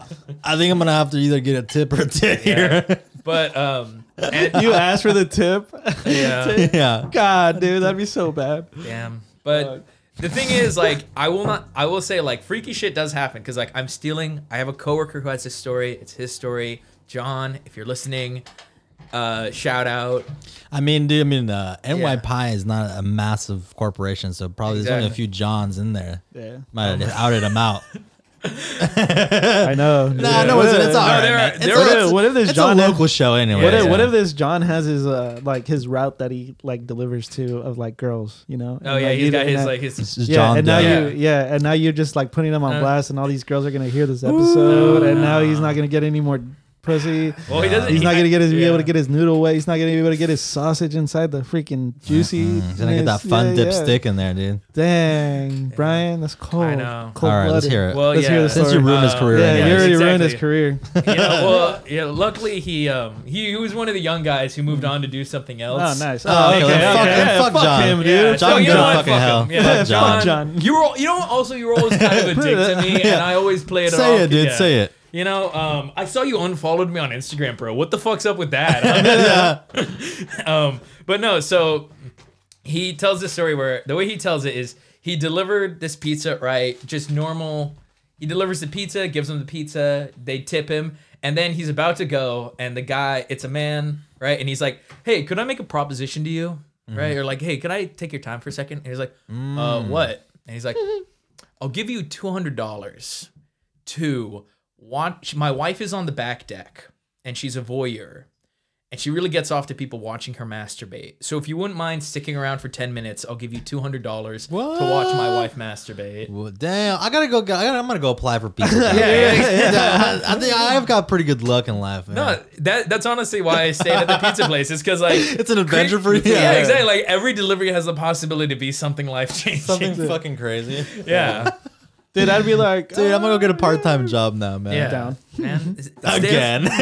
I think I'm gonna have to either get a tip or a tit here. but um, and, You asked for the tip. yeah, yeah, God, dude, that'd be so bad. damn. But the thing is, like, I will not. I will say, like, freaky shit does happen because, like, I'm stealing. I have a coworker who has this story. It's his story. John, if you're listening, uh, shout out. I mean, dude, I mean, uh, NY Yeah. Pie is not a massive corporation, so probably there's only a Exactly. few Johns in there. Yeah, Might have outed him out. I know. Nah, no, it's, it's all No, right. man. It's, there a- are- What it's- if, what if this it's John a has- local show anyway. What if, yeah. what if this John has his uh like his route that he like delivers to of like girls, you know? Oh And, yeah, like, he's you- got and his that- like his. This is yeah, John and now Doe. you yeah, and now you're just like putting him on Uh, blast, and all these girls are gonna hear this episode, no, and now he's not gonna get any more pussy. Well, he doesn't. He's not gonna get his be yeah. able to get his noodle wet. He's not gonna be able to get his sausage inside the freaking juicy. Mm, he's gonna get that fun yeah, dip yeah. stick in there, dude. Dang, Brian, that's cold. I know. Cold All right, let's hear it. Well, Let's yeah. hear the Since you ruined his Uh, career, yeah, anyways. you already ruined his career. yeah, well, yeah. Luckily, he um he, he was one of the young guys who moved on to do something else. Oh, else. nice. Oh, okay, then fuck- then yeah, fuck John. him, dude. Yeah, John so can you go know to what? fucking Fuck hell. him. Yeah, Fuck John. John. You were, you know, also you were always kind of a dick to me, and I always played it Say off. it, dude. yeah. Say it. You know, um, I saw you unfollowed me on Instagram, bro. What the fuck's up with that? um, but no, so he tells this story where the way he tells it is he delivered this pizza, right? Just normal. He delivers the pizza, gives them the pizza, they tip him, and then he's about to go, and the guy, it's a man, right? And he's like, "Hey, could I make a proposition to you?" Right? Or like, "Hey, can I take your time for a second? And he's like, "Uh, what?" And he's like, "I'll give you two hundred dollars to watch my wife is on the back deck and she's a voyeur and she really gets off to people watching her masturbate. So if you wouldn't mind sticking around for 10 minutes, I'll give you $200 to watch my wife masturbate. Well, damn, I gotta go. I gotta, I'm gonna go apply for pizza. Yeah, yeah, yeah. I, I think I've got pretty good luck in life. Man. No, that that's honestly why I stayed at the pizza place. Is because like It's an adventure for you. Yeah, Yeah. exactly. Like every delivery has the possibility to be something life changing. something fucking crazy. Yeah, Dude, I'd be like, Dude, I'm gonna go get a part time job now, man. yeah. Down. man. Stay- Again, Yeah.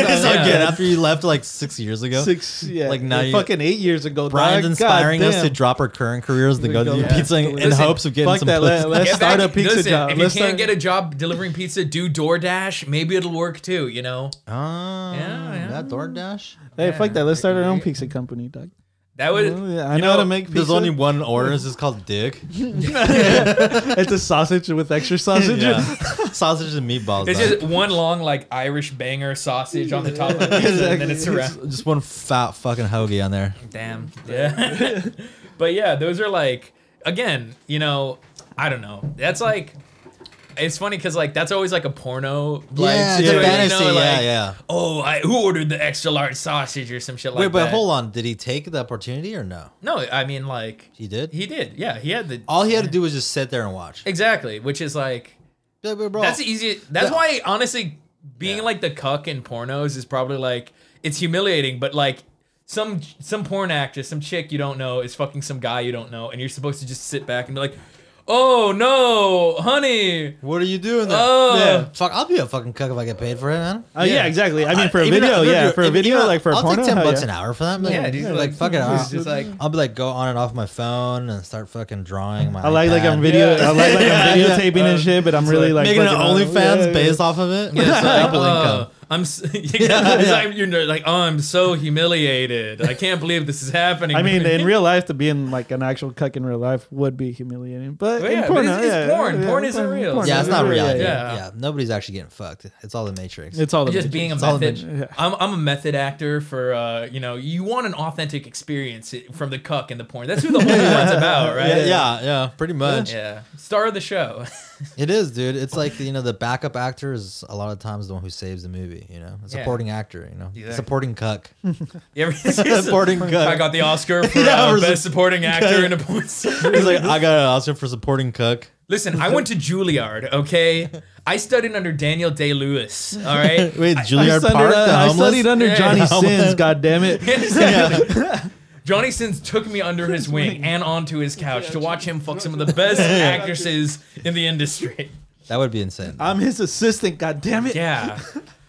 again. After you left like six years ago, six, yeah, Like, now you- fucking eight years ago. Brian's dog. inspiring us to Goddamn. drop our current careers to go Go do back pizza to in, in Listen, hopes of getting fuck some that, pussy. let- let's Get start back- a pizza listen, job. If Let's you can't start- get a job delivering pizza, do DoorDash. Maybe it'll work too. You know, Ah, Yeah, yeah. that DoorDash. Hey, fuck that. Let's start our own pizza company, dog. That would. Oh, yeah, I you know, how to make pizza. There's only one order. It's called Dick. it's a sausage with extra sausage. yeah, sausage and meatballs. It's dog. just one long like Irish banger sausage on the top of the pizza, and then it's around. just one fat fucking hoagie on there. Damn. Yeah. but yeah, those are like again, you know, I don't know. That's like it's funny because like that's always like a porno like yeah, it's a fantasy. you know, yeah, like, yeah. Oh, I who ordered the extra large sausage or some shit like that. Wait, but hold on. Did he take the opportunity or no? No, I mean like He did. he did. Yeah, he had the All he had to do was just sit there and watch. exactly, which is like Yeah, bro, That's the easy. That's Yeah. why, honestly, being Yeah. like the cuck in pornos is probably like it's humiliating. But like some some porn actress, some chick you don't know is fucking some guy you don't know, and you're supposed to just sit back and be like, "Oh no, honey, what are you doing there? oh." Yeah. Fuck, I'll be a fucking cook if I get paid for it, man. Uh, yeah. Yeah. exactly. I mean, for a Even video, if- yeah, for a even- video, even- like for a I'll porno, take ten hell bucks yeah. an hour for that. Like, Yeah, dude, like, like, fuck it. I'll, just like I'll be like go on and off my phone and start fucking drawing my. I like like I'm iPad. video. Yeah. I like like I'm yeah. videotaping and shit, but I'm really like making an fucking, uh, OnlyFans yeah, based off of it. Yeah, it's like, Double uh, income. I'm s- yeah, it's you're like, oh, I'm so humiliated. I can't believe this is happening. I mean, in real life, to be in like an actual cuck in real life would be humiliating. But Well, in yeah, but porno, it's- it's yeah, porn. yeah, Porn isn't real. porn Yeah, it's isn't real, reality. yeah. Yeah. Yeah. nobody's actually getting fucked. It's all the Matrix. It's all the just Matrix. being a It's method. yeah. I'm, I'm a method actor for uh, you know, you want an authentic experience from the cuck and the porn. That's who the whole one's about, right? yeah, yeah, yeah, pretty much. Yeah. Star of the show. It is, dude. It's like you know the backup actor is a lot of times the one who saves the movie. You know, the Yeah. supporting actor. You know, Exactly. supporting cuck. You ever supporting cuck. I got the Oscar for Yeah, uh, for best sup- supporting actor in a porn. He's like, I got an Oscar for supporting cook. Listen, I went to Juilliard, okay? I studied under Daniel Day Lewis, all right? Wait, I Juilliard studied, Park, uh, the I homeless. studied under Yeah. Johnny Homeless. Sins. God damn it! Johnny Sins took me under his wing and onto his couch to watch him fuck some of the best actresses in the industry. That would be insane. I'm his assistant. God damn it! Yeah.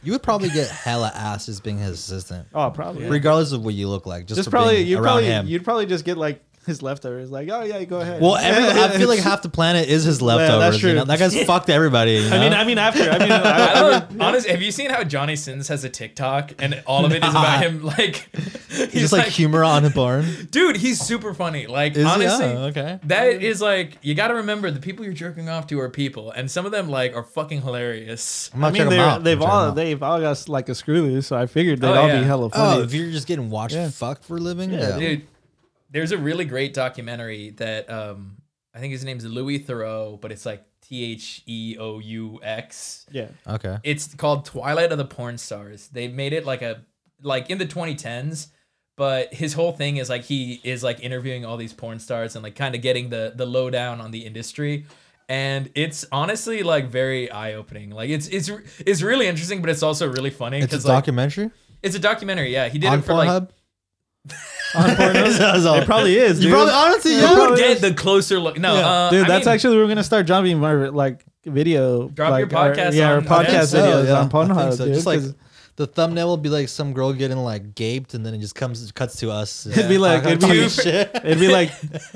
You would probably get hella ass just being his assistant, Oh, probably. regardless of what you look like. Just, Just for probably being you around probably him. you'd probably just get like his leftovers. Like, oh yeah, go ahead. well, every, I feel like half the planet is his leftovers. true. You know? That guy's fucked everybody. You know? I mean, I mean after. I mean, I I, don't know. Honestly, have you seen how Johnny Sins has a TikTok and all of it is about him like he's, he's just like, humor on a barn. dude, he's super funny. Like Is he? honestly, Oh, okay. that is like you got to remember the people you're jerking off to are people, and some of them like are fucking hilarious. I'm not I mean, checking they're- out. they've I'm checking him all out. they've all got like a screw loose, so I figured they'd Oh, all yeah. be hella funny. Oh, funny. if you're just getting watched Yeah. fuck for a living, Yeah, yeah. Dude, there's a really great documentary that um I think his name's Louis Theroux, but it's like T H E O U X. yeah, Okay. It's called Twilight of the Porn Stars. They made it like a like in the 2010s, but his whole thing is like he is like interviewing all these porn stars and like kind of getting the the lowdown on the industry. and it's honestly like very eye opening. Like it's it's it's really interesting, but it's also really funny It's a because like documentary it's a documentary. Yeah, he did on it for like. Pornhub. On Pornhub? That's all. It probably is. You dude. probably honestly, yeah. Who would get is. the closer look? No, uh, Dude, I that's mean, actually we're gonna start dropping more like video. Drop like, your our- podcast yeah, our on- I podcast think so, videos yeah. on I think Pornhub, so. dude. Just like 'cause the thumbnail will be like some girl getting like gaped, and then it just comes cuts to us. It'd be like- it'd be- shit. it'd be like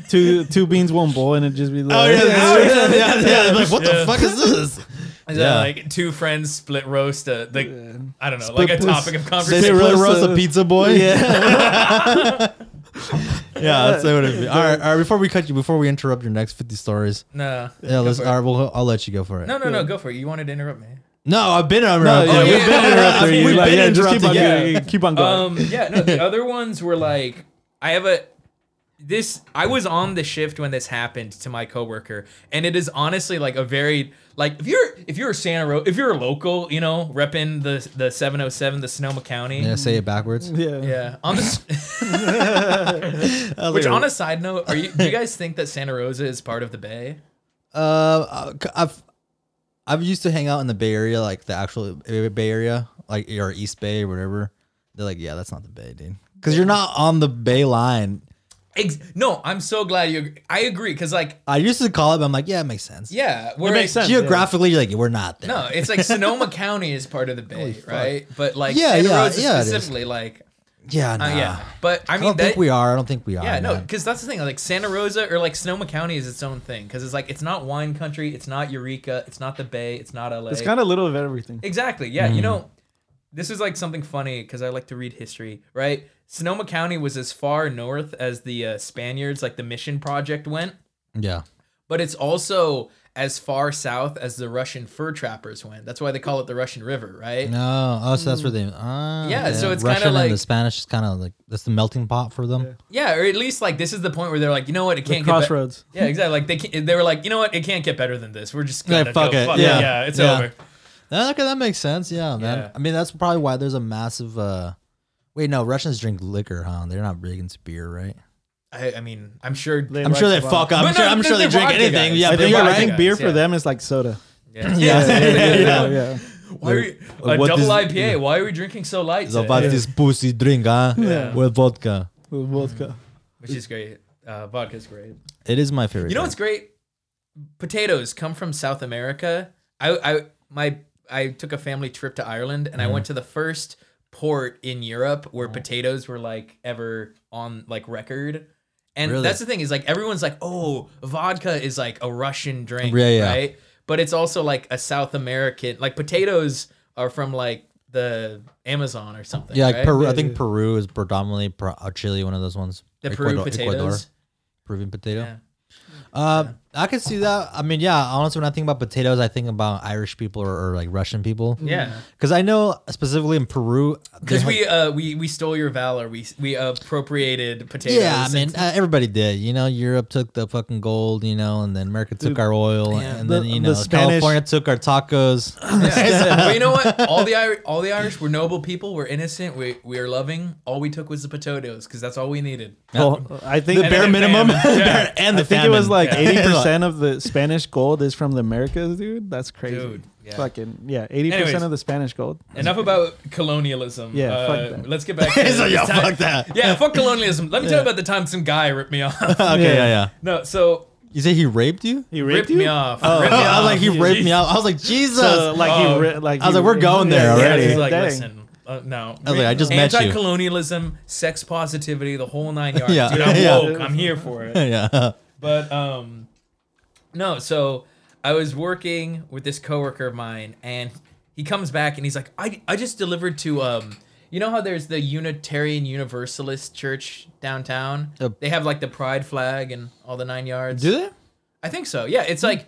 two two beans, one bowl, and it'd just be like, Oh yeah, yeah, yeah, yeah, yeah. Like, what Yeah. the fuck is this? Is yeah. like two friends split roast a the I don't know Split like a topic of conversation. They conversation. split roast roast a- a pizza boy. yeah. yeah, that's what it'd be. All right, all right. Before we cut you, before we interrupt your next fifty stories, No, yeah, let's. for it. All right, well, I'll let you go for it. no, no, no, go for it. You wanted to interrupt me. no, I've been No, interrupted. yeah, Oh, we've yeah. been interrupting. We've Like, been yeah, just keep on, yeah. going. keep on going. Um, yeah, no, the other ones were like, I have a this. I was on the shift when this happened to my coworker, and it is honestly like a very like if you're if you're a Santa Rosa, if you're a local, you know, repping the the 707, the Sonoma County. Yeah, say it backwards. yeah. Yeah. On the which on a side note, are you do you guys think that Santa Rosa is part of the Bay? Uh, I've I've used to hang out in the Bay Area, like the actual Bay Area, like or East Bay or whatever. They're like, yeah, that's not the Bay, dude, because you're not on the Bay line. Ex- no, I'm so glad you. Agree. I agree because like I used to call it, but I'm like, yeah, it makes sense. yeah, we're makes sense. Geographically, you're like, we're not there. No, it's like Sonoma County is part of the Bay, right? But like Yeah, Santa yeah, Rosa yeah, it is. specifically, like Yeah, nah. uh, yeah. But I mean I, mean, don't that, think we are. I don't think we are. yeah, no, man. because that's the thing. Like Santa Rosa or like Sonoma County is its own thing because it's like it's not wine country, it's not Eureka, it's not the Bay, it's not LA. It's kind of little of everything. Exactly. Yeah. You know, this is like something funny because I like to read history, right? Sonoma County was as far north as the uh, Spaniards, like the Mission Project went, Yeah. but it's also as far south as the Russian fur trappers went. That's why they call it the Russian River, right? No. Oh, so that's where they. Uh, Yeah, so it's Russian kinda and the Spanish is kind of like that's the melting pot for them. Yeah, or at least like this is the point where they're like, you know what, it can't get be- crossroads. Yeah, exactly. Like they can, they were like, you know what, it can't get better than this. We're just gonna fuck go, it. Fuck Yeah. it. Yeah, it's Yeah. over. Yeah, okay, that makes sense. Yeah, man. Yeah. I mean, that's probably why there's a massive. uh Wait, no, Russians drink liquor, huh? They're not big into beer, right? I, I mean, I'm sure. They I'm like sure they fuck up. I'm But sure, no, I'm sure they they're drink anything. guys. Yeah, I but They're think, you're I think beer guys, for yeah. them is like soda. Yeah. yeah, yeah. Why are we, a what double is- IPA? Why are we drinking so light? So today? what this pussy drink, huh? Yeah. With vodka. With vodka. Which is great. Uh, vodka's great. It is my favorite. You know drink. what's great? Potatoes come from South America. I, I my I took a family trip to Ireland and I Mm-hmm. went to the first port in Europe where Oh. potatoes were like ever on like record. And Really? that's the thing is like everyone's like, oh, vodka is like a Russian drink, Yeah, yeah. right? But it's also like a South American. Like potatoes are from like the Amazon or something. Yeah, like right? Peru. I think. Peru is predominantly per, uh, Chile, one of those ones. the Peru Ecuador- potatoes. Ecuador, Peruvian potato. Yeah. Uh, I can see that. I mean, yeah. Honestly, when I think about potatoes, I think about Irish people or, or like Russian people. Yeah. Because I know specifically in Peru, Because have- we uh we we stole your valor. We we appropriated potatoes. Yeah, I mean, uh, everybody did. You know, Europe took the fucking gold, you know, and then America took our oil, yeah. and The- then you the know, Spanish- California took our tacos. Yeah. but you know what? All the Irish, all the Irish were noble people. We're innocent. We we are loving. All we took was the potatoes because that's all we needed. Well, I think the bare minimum. Yeah. and the I think it was like eighty percent of the Spanish gold is from the Americas, dude. That's crazy. Dude, yeah. Fucking yeah, eighty Anyways. percent of the Spanish gold. Enough about colonialism. Yeah, Uh, fuck that. Let's get back. To So, yeah, time- fuck that. Yeah, fuck colonialism. Let me tell you about the time some guy ripped me off. okay, yeah, Yeah. yeah. no, so You say he raped you? He ripped, raped, me off. Oh. ripped me I was like, he off. raped me Jeez. out. I was like, Jesus. So like Oh. he ri- like I was he- like, we're going there yeah, Yeah, already. he's like, dang. listen, uh, no. I was like, I just met you. Anti-colonialism, sex positivity, the whole nine yards. Yeah. Dude, I'm Yeah. woke. I'm here for it. yeah. But um, no. So I was working with this coworker of mine, and he comes back and he's like, I I just delivered to um. You know how there's the Unitarian Universalist Church downtown? Uh, they have like the pride flag and all the nine yards. Do they? I think so. Yeah, it's like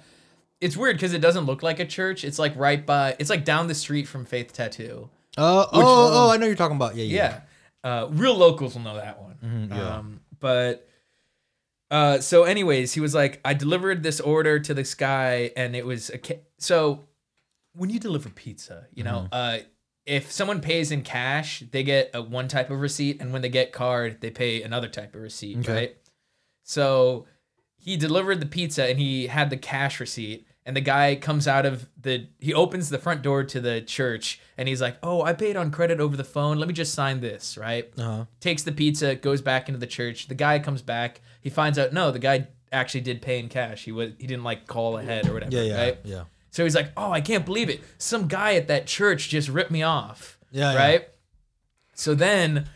it's weird because it doesn't look like a church. It's like right by. It's like down the street from Faith Tattoo. Oh, oh, oh, I know you're talking about. Yeah, yeah. Yeah. Uh, real locals will know that one. Mhm, yeah. Um, but uh, so, anyways, he was like, I delivered this order to this guy, and it was a ca- so when you deliver pizza, you know, uh, if someone pays in cash, they get a one type of receipt, and when they get card, they pay another type of receipt, Okay. right? So he delivered the pizza and he had the cash receipt. And the guy comes out of the he opens the front door to the church and he's like, "Oh, I paid on credit over the phone. Let me just sign this, right?" Uh-huh. Takes the pizza, goes back into the church. The guy comes back. He finds out no, the guy actually did pay in cash. He was he didn't like call ahead or whatever, Yeah, yeah, right? yeah. So he's like, "Oh, I can't believe it. Some guy at that church just ripped me off." Yeah, yeah. right. So then,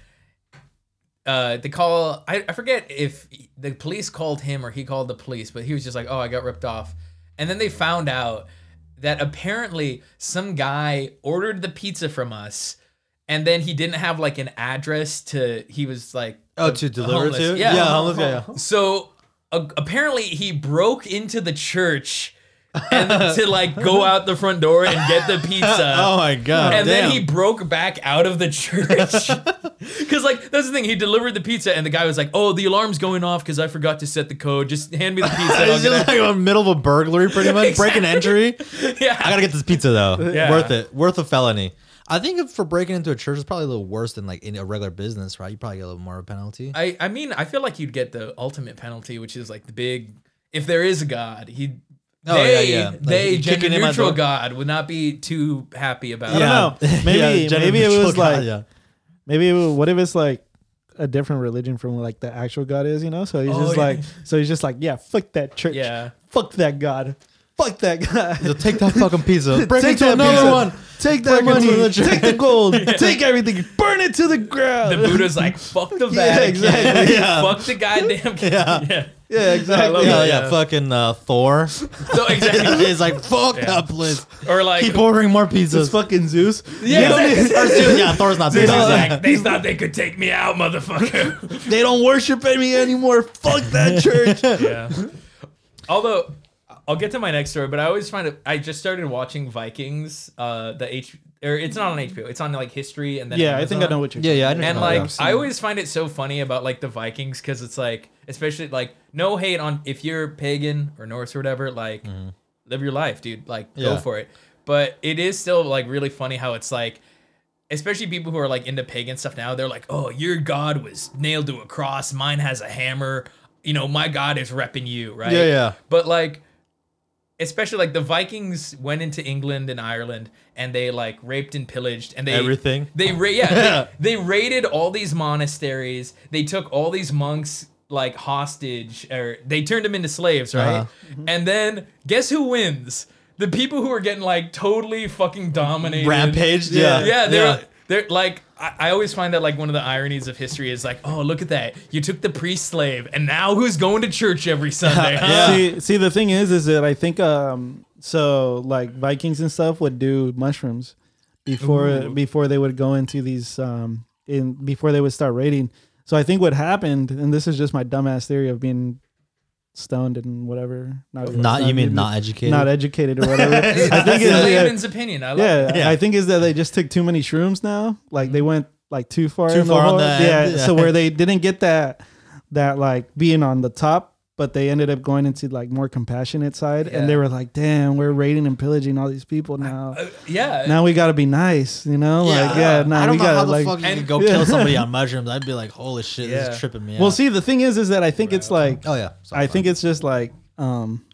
uh, they call. I, I forget if the police called him or he called the police, but he was just like, "Oh, I got ripped off." And then they found out that apparently some guy ordered the pizza from us, and then he didn't have like an address to. He was like, Oh, to deliver homeless. to? Yeah. Yeah, homeless guy, yeah. So uh, apparently he broke into the church and to like go out the front door and get the pizza. Oh my god. and damn. then he broke back out of the church because like that's the thing he delivered the pizza and the guy was like oh the alarm's going off because i forgot to set the code just hand me the pizza and I'll It's get just out." like a middle of a burglary, pretty much. Breaking entry. yeah I gotta get this pizza though. Yeah. Worth it. Worth a felony. I think for breaking into a church is probably a little worse than like in a regular business, right? You probably get a little more of a penalty. I, I mean i feel like you'd get the ultimate penalty which is like the big if there is a god he Oh, they, yeah, yeah. Like, they gender him neutral God would not be too happy about I it. don't know. Maybe- gender maybe it was God, like- yeah. Maybe it would- what if it's like a different religion from like the actual God is, you know? So he's Oh, just yeah. like, so he's just like, yeah, fuck that church, Yeah. fuck that God, fuck that God. So take that fucking pizza. Break Take into that another pizza. one. Take that Break money, the take the gold, take everything, burn it to the ground. The Buddha's like, fuck the Yeah, Vatican. exactly. Yeah. Fuck the goddamn Yeah. yeah. yeah, exactly. Yeah, yeah, yeah. fucking uh, Thor. So exactly. He's like, fuck Yeah. that place. Or like Keep ordering more It's pizzas. fucking Zeus. Yeah, You don't exactly. Zeus, yeah, Thor's not Zeus Zeus. like, they thought they could take me out, motherfucker. they don't worship me anymore. Fuck that church. yeah. Although I'll get to my next story, but I always find it. I just started watching Vikings. Uh, the H or it's not on HBO. It's on like history and then yeah, I think I know what you're. Yeah, yeah, I know. And Oh, like yeah. I always find it so funny about like the Vikings because it's like especially like no hate on if you're pagan or Norse or whatever like live your life, dude. Like go for it. But it is still like really funny how it's like especially people who are like into pagan stuff now, they're like, "Oh, your god was nailed to a cross. Mine has a hammer. You know, my god is repping you, right?" Yeah, yeah. But like, especially like the Vikings went into England and Ireland and they like raped and pillaged and they Everything? They ra- yeah, they, they raided all these monasteries. They took all these monks like hostage or they turned them into slaves, right? Uh-huh. And then guess who wins? The people who are getting like totally fucking dominated. Rampaged? Yeah, Yeah. yeah. They're Yeah. they're like I, I always find that like one of the ironies of history is like, oh look at that, you took the priest slave, and now who's going to church every Sunday? Huh? See, see, the thing is, is that I think um, so like Vikings and stuff would do mushrooms before Ooh. before they would go into these um in before they would start raiding. So I think what happened, and this is just my dumbass theory of being stoned and whatever. Not, Not you mean maybe- not educated? not educated or whatever. I think That's it's, a yeah, layman's opinion. I love yeah. Yeah. I think is that they just took too many shrooms now. Like they mm-hmm. went like too far. Too in the far on the yeah, yeah. So where they didn't get that that like being on the top, but they ended up going into like more compassionate side, Yeah. and they were like, "Damn, we're raiding and pillaging all these people now. Uh, yeah. now we got to be nice, you know? Like, yeah, now I don't we know got how to the like." fuck you And- go Yeah. kill somebody on mushrooms. I'd be like, holy shit, this is tripping me out. well, see, the thing is, is that I think it's like Oh yeah. Sorry, I think it's just like um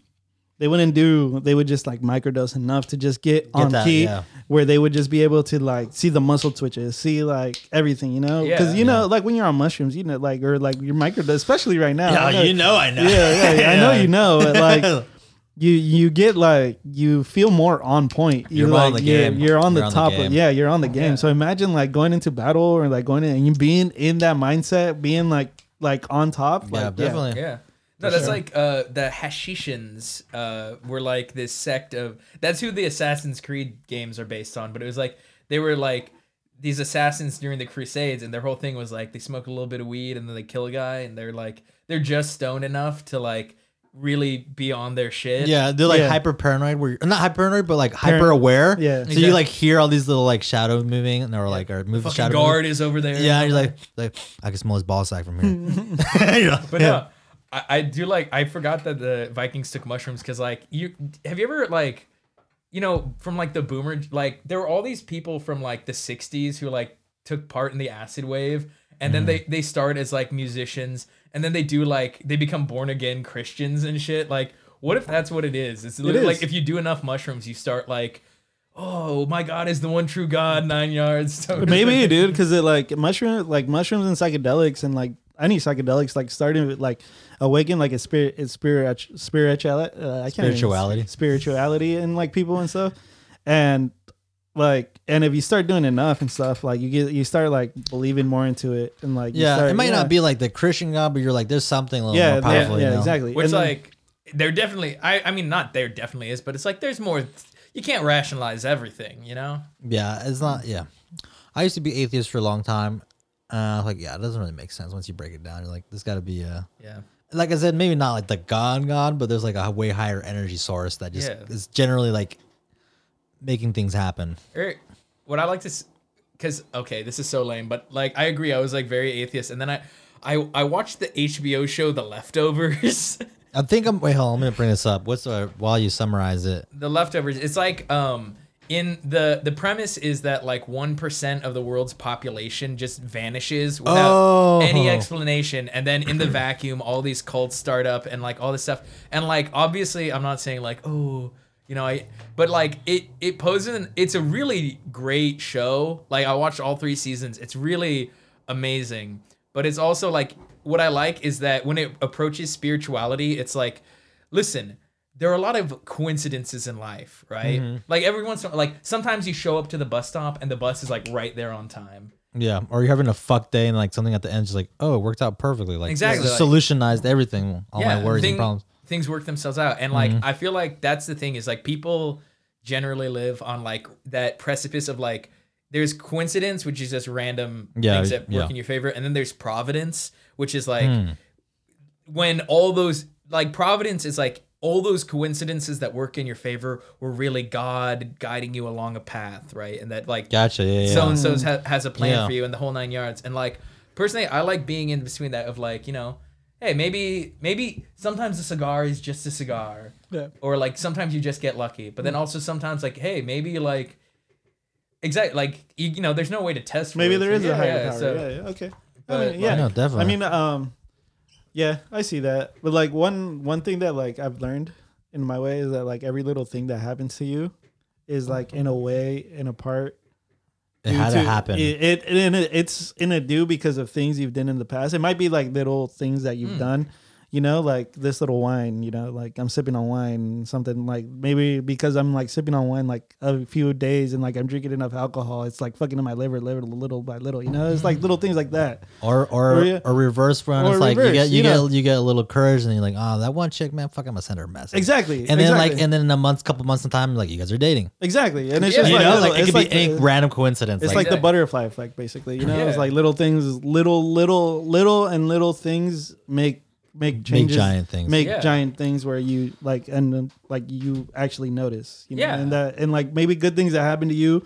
they wouldn't do they would just like microdose enough to just get, on that, key yeah. where they would just be able to like see the muscle twitches see like everything you know because Yeah. you know like when you're on mushrooms you know like or like your microdose especially right now I Yeah, know- you know I know. yeah, yeah, yeah, I know you know but, like you you get like you feel more on point you You're like on the you're, game. you're on the You're on the top game. of yeah you're on the game Yeah. so imagine like going into battle or like going in and you being in that mindset being like like on top Yeah, like, definitely. Yeah. No, that's like uh, the Hashishans uh, were like this sect of. That's who the Assassin's Creed games are based on. But it was like they were like these assassins during the Crusades, and their whole thing was like they smoke a little bit of weed and then they kill a guy, and they're like they're just stoned enough to like really be on their shit. Yeah, they're like Yeah. hyper paranoid. Where you're, not hyper paranoid, but like hyper aware. Yeah. So Exactly. you like hear all these little like shadows moving, and they're like, or move the Fucking shadow. guard is over there. Yeah, and you're like, like I can smell his ball sack from here. You know? But no, I, I do like. I forgot that the Vikings took mushrooms because, like, you have you ever like, you know, from like the boomer, like there were all these people from like the '60s who like took part in the acid wave, and then mm-hmm. they they start as like musicians, and then they do like they become born again Christians and shit. Like, what if that's what it is? It's literally is. like if you do enough mushrooms, you start like. Oh my God is the one true God. Nine yards. Maybe, dude, because it like mushroom, like mushrooms and psychedelics, and like any psychedelics, like starting with like awaken like a spirit, it's spirit, spirituality. Uh, I can't even- Spirituality. spirituality, and like people and stuff, and like, and if you start doing enough and stuff, like you get, you start like believing more into it, and like, you Yeah, start- it might yeah. not be like the Christian God, but you're like, there's something a little yeah, more yeah, powerful. yeah, you know? exactly. Which And then- like there definitely I I mean not there definitely is, but it's like there's more you can't rationalize everything, you know? Yeah, it's not. Yeah, I used to be atheist for a long time. Uh, like, yeah, it doesn't really make sense once you break it down. You're like, there's got to be a, Yeah. like I said, maybe not like the God God, but there's like a way higher energy source that just Yeah. is generally like making things happen. Or what I like to cuz okay, this is so lame, but like I agree I was like very atheist and then I I I watched the HBO show The Leftovers. I think I'm. Wait, hold on. I'm gonna bring this up. What's uh, while you summarize it? the leftovers it's like um in the the premise is that like 1% of the world's population just vanishes without Oh. any explanation. And then in the vacuum all these cults start up and like all this stuff. And like obviously i'm not saying like oh you know i but like it it poses an, it's a really great show. Like i watched all three seasons. It's really amazing. But it's also like what i like is that when it approaches spirituality it's like listen there are a lot of coincidences in life, right? Mm-hmm. Like every once in a while, like sometimes you show up to the bus stop and the bus is like right there on time. Yeah, or you're having a fuck day and like something at the end is like, oh, it worked out perfectly. Like Exactly, like- solutionized everything, all my worries thing- and problems. Things work themselves out. And like mm-hmm. I feel like that's the thing is like people generally live on like that precipice of like there's coincidence, which is just random Yeah, things that work yeah. in your favor, and then there's providence, which is like hmm. when all those like providence is like all those coincidences that work in your favor were really God guiding you along a path, right? And that like Gotcha. Yeah, yeah. so and so's ha- has a plan Yeah. for you in the whole nine yards. And like personally, I like being in between that of like you know, hey, maybe maybe sometimes a cigar is just a cigar, Yeah. or like sometimes you just get lucky. But then also sometimes like hey, maybe like exactly like you, you know, there's no way to test. for Maybe it. there So is yeah, a higher yeah, power. so- yeah, yeah, okay. But, I mean, yeah, No, definitely. I mean, um, yeah, I see that. But like one one thing that like I've learned in my way is that like every little thing that happens to you is like in a way in a part. it due had to happen. It, it, and it it's in a due because of things you've done in the past. It might be like little things that you've hmm. done. You know, like this little wine. You know, like I'm sipping on wine. Something like maybe because I'm like sipping on wine like a few days and like I'm drinking enough alcohol, it's like fucking in my liver, liver little by little. You know, it's like little things like that. or or or yeah. or reverse one. Or It's like you get you, you get know. you get a little courage and you're like, oh, that one chick, man, fuck, I'm gonna send her a message. Exactly. And then like and then in a month, couple months of time, like you guys are dating. exactly, and it's Yeah. just You like, know, little- like it could like be any the- random coincidence. It's like, like the butterfly effect, basically. You know, it's like little things, little, little, little, and little things make make changes, giant things. make Yeah. giant things where you like and like you actually notice. You know? Yeah. and that and like maybe good things that happen to you,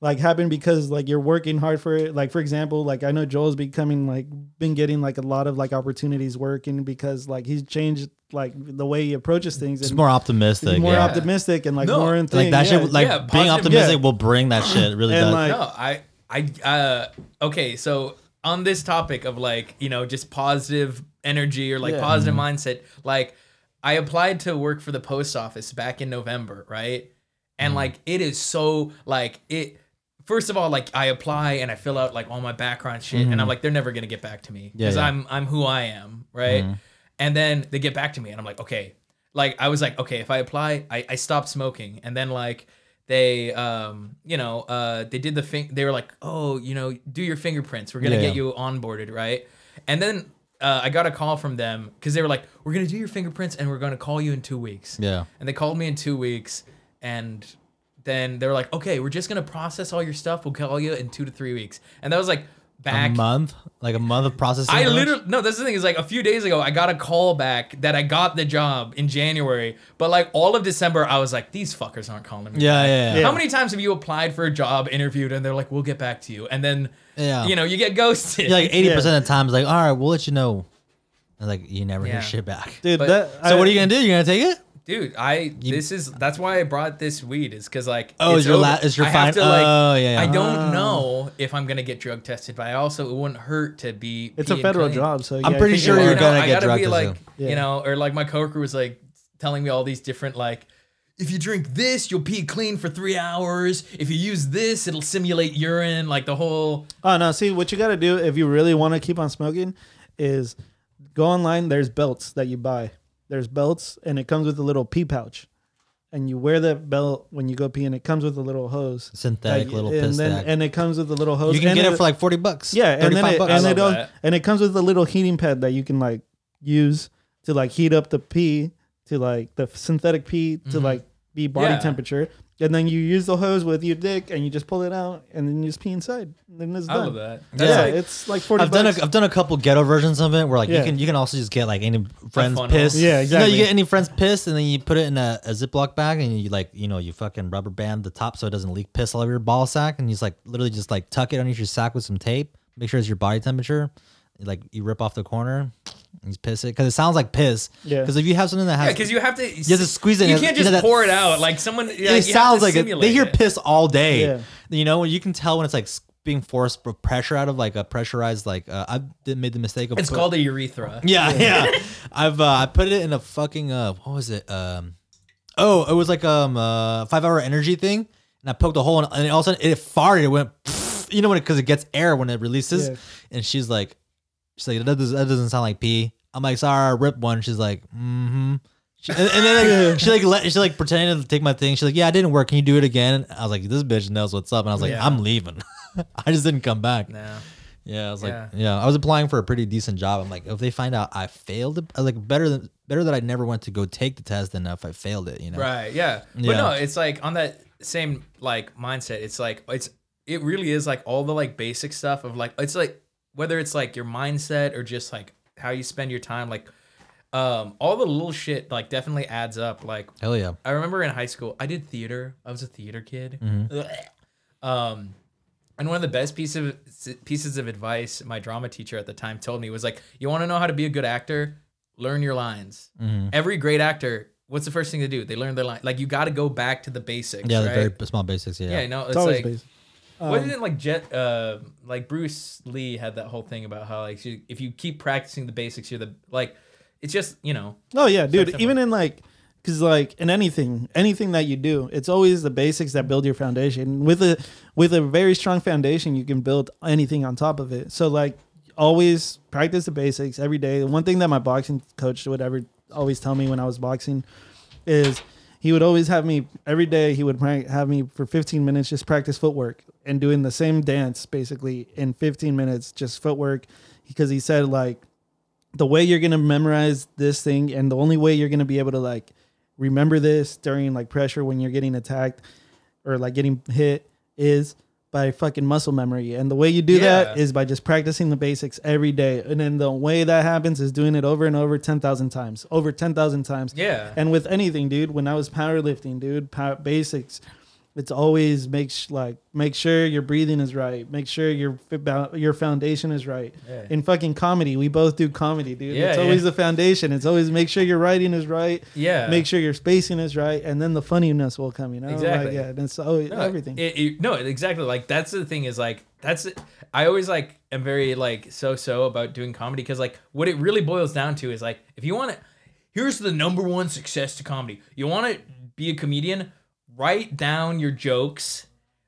like happen because like you're working hard for it. Like for example, like I know Joel's becoming like been getting like a lot of like opportunities working because like he's changed like the way he approaches things it's and more optimistic. he's more yeah. optimistic and like No, more in like that yeah. shit. Like Yeah, being optimistic yeah. will bring that shit. It really And, does. like- No, I, I, uh, okay. So on this topic of like, you know, just positive energy or like Yeah. positive Mm-hmm. mindset, like I applied to work for the post office back in November, right? And Mm-hmm. like, it is so like it. First of all, like I apply and I fill out like all my background shit, and I'm like, they're never gonna get back to me Mm-hmm. Yeah, because yeah. I'm I'm who I am, right? Mm-hmm. And then they get back to me, and I'm like, okay, like I was like, okay, if I apply, I, I stopped smoking, and then like they um you know uh they did the thing they were like oh you know do your fingerprints we're gonna Yeah, get yeah. you onboarded right and then uh, I got a call from them because they were like we're gonna do your fingerprints and we're gonna call you in two weeks. Yeah. and they called me in two weeks and then they were like okay we're just gonna process all your stuff. We'll call you in two to three weeks. And that was like A month, like a month of processing. I pretty literally no. That's the thing is like a few days ago, I got a call back that I got the job in January, but like all of December, I was like, these fuckers aren't calling me. Yeah, yeah, yeah. Yeah. How many times have you applied for a job, interviewed, and they're like, "We'll get back to you," and then Yeah. you know you get ghosted. You're like eighty percent of the time, it's like, all right, we'll let you know. And like you never Yeah. hear shit back. dude. But- that, So what are you gonna do? You're gonna take it? Dude, I this is that's why I brought this weed is because like Oh, it's is your la- over. is your I fine- to, like, oh, yeah, yeah. I don't Ah. know if I'm gonna get drug tested, but I also it wouldn't hurt to be. It's a federal clean. job, so I'm pretty sure you you're are. I gonna I get drug tested. like, Yeah. you know, or like my coworker was like telling me all these different like. If you drink this, you'll pee clean for three hours. If you use this, it'll simulate urine. Like the whole. Oh no! See, what you got to do if you really want to keep on smoking is go online. There's belts that you buy. There's belts, and it comes with a little pee pouch, and you wear that belt when you go pee, and it comes with a little hose. Synthetic Like, little and piss then stack. and it comes with a little hose. You can and get it for like forty bucks. yeah, and then it, bucks. and it al- and it comes with a little heating pad that you can like use to like heat up the pee to like the synthetic pee to Mhm. like be body Yeah. temperature, and then you use the hose with your dick and you just pull it out and then you just pee inside, and then it's I done. love that. Yeah, like- it's like forty. I've done a, I've done a couple ghetto versions of it where like Yeah. you can you can also just get like any friend's funnel. piss. Yeah, You, exactly. know, you get any friend's piss and then you put it in a, a Ziploc bag and you like you know you fucking rubber band the top so it doesn't leak piss all over your ball sack and you just like literally just like tuck it underneath your sack with some tape. Make sure it's your body temperature. Like you rip off the corner, and you piss it because it sounds like piss. Yeah. Because if you have something that Yeah, has because you have to. You have to squeeze it You in. can't You know just that- pour it out like someone. Yeah, you have it to sounds like it, they hear it. piss all day. Yeah. You know, when you can tell when it's like being forced for pressure out of like a pressurized like uh, I did made the mistake of It's put- called a urethra. yeah yeah. I've uh, I put it in a fucking uh what was it um oh it was like um uh five hour energy thing and I poked a hole in it and all of a sudden it farted it went pfft, you know when because it, gets air when it releases Yeah. and she's like she's like that doesn't, that doesn't sound like pee I'm like sorry I ripped one she's like mm-hmm. She, and, and then like, she like let, she like pretended to take my thing. She's like, "Yeah, I didn't work. Can you do it again?" I was like, "This bitch knows what's up," and I was like, Yeah. "I'm leaving." I just didn't come back. No. Yeah, I was like, Yeah. yeah. I was applying for a pretty decent job. I'm like, if they find out I failed, it, I was like better than better that I never went to go take the test than if I failed it. You know? Right. Yeah. But Yeah. no, it's like on that same like mindset. It's like it's it really is like all the like basic stuff of like it's like whether it's like your mindset or just like how you spend your time. Like um all the little shit like definitely adds up. Like Hell yeah. I remember in high school, I did theater. I was a theater kid. Um, and one of the best piece of pieces of advice my drama teacher at the time told me was like, "You want to know how to be a good actor? Learn your lines. Mhm. Every great actor, what's the first thing to do? They learn their line. Like you got to go back to the basics. Yeah, the very small basics. Yeah. yeah, you know, it's, It's always like basic. Wasn't it like Jet? Uh, like Bruce Lee had that whole thing about how like if you keep practicing the basics, you're the like. It's just you know Oh yeah, dude. Even in like, because like in anything, anything that you do, it's always the basics that build your foundation. With a with a very strong foundation, you can build anything on top of it. So like, always practice the basics every day. The One thing that my boxing coach would ever always tell me when I was boxing is he would always have me every day. He would have me for 15 minutes just practice footwork and doing the same dance basically in 15 minutes, just footwork, because he said like the way you're gonna memorize this thing and the only way you're gonna be able to like remember this during like pressure when you're getting attacked or like getting hit is by fucking muscle memory and the way you do that Yeah. is by just practicing the basics every day and then the way that happens is doing it over and over 10,000 times over 10,000 times yeah. and with anything dude when I was powerlifting dude power, basics it's always make sh- like make sure your breathing is right make sure your your foundation is right Yeah. in fucking comedy we both do comedy dude Yeah, it's always yeah. the foundation it's always make sure your writing is right yeah. make sure your spacing is right and then the funniness will come you know Exactly. like, yeah and it's always No, everything It, it- no, exactly. Like that's the thing is like that's I always like am very like so so about doing comedy because like what it really boils down to is like if you want to, here's the number one success to comedy. You want to be a comedian, write down your jokes,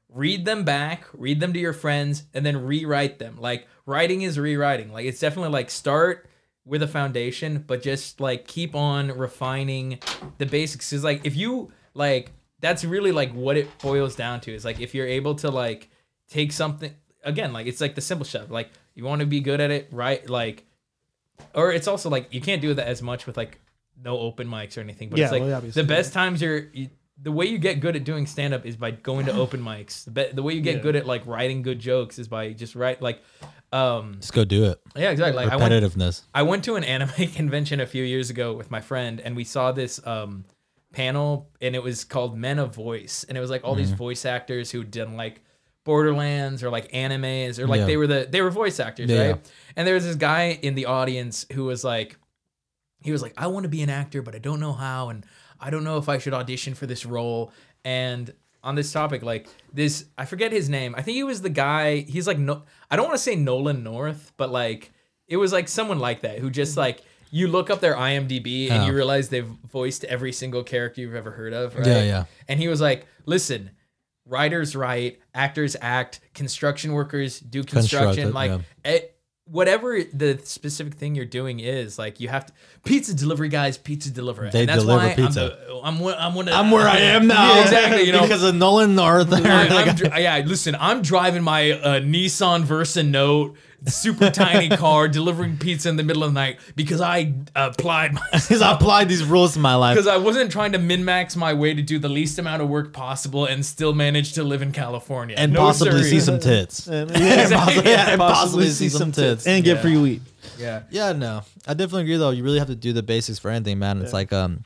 read them back, read them to your friends, and then rewrite them. Like writing is rewriting. Like it's definitely like start with a foundation, but just like keep on refining the basics. Cause like if you like that's really like what it boils down to is like if you're able to like take something again, like it's like the simple stuff. Like you want to be good at it, right? Like or it's also like you can't do that as much with like no open mics or anything. But Yeah, it's like well, the best times you're you, the way you get good at doing stand up is by going to open mics. The, the way you get Yeah. good at like writing good jokes is by just write like um Just go do it. yeah exactly like I went Repetitiveness. I went to an anime convention a few years ago with my friend, and we saw this um, panel, and it was called Men of Voice, and it was like all Mm-hmm. these voice actors who'd done like Borderlands or like animes or like Yeah. they were the they were voice actors, Yeah, right? And there was this guy in the audience who was like, he was like, I want to be an actor, but I don't know how, and I don't know if I should audition for this role. And on this topic, like this, I forget his name. I think he was the guy. He's like no, I don't want to say Nolan North, but like it was like someone like that who just like you look up their IMDb and Oh. you realize they've voiced every single character you've ever heard of. Right? Yeah, yeah. And he was like, listen. Writers write, actors act, construction workers do construction. Like yeah. it, whatever the specific thing you're doing is, like you have to pizza delivery guys, pizza deliver. They and that's deliver why pizza. I'm, the, I'm, I'm one of, I'm where I am now. Yeah, exactly. You know, because of Nolan North. I, yeah, listen, I'm driving my uh, Nissan Versa Note, super tiny car, delivering pizza in the middle of the night because I applied my Because I applied these rules to my life. because I wasn't trying to min max my way to do the least amount of work possible and still manage to live in California And No possibly see some tits. And, yeah, Exactly. Yeah, and possibly see some tits. and get Yeah. free weed. Yeah. Yeah, no, I definitely agree though. You really have to do the basics for anything, man. It's like um,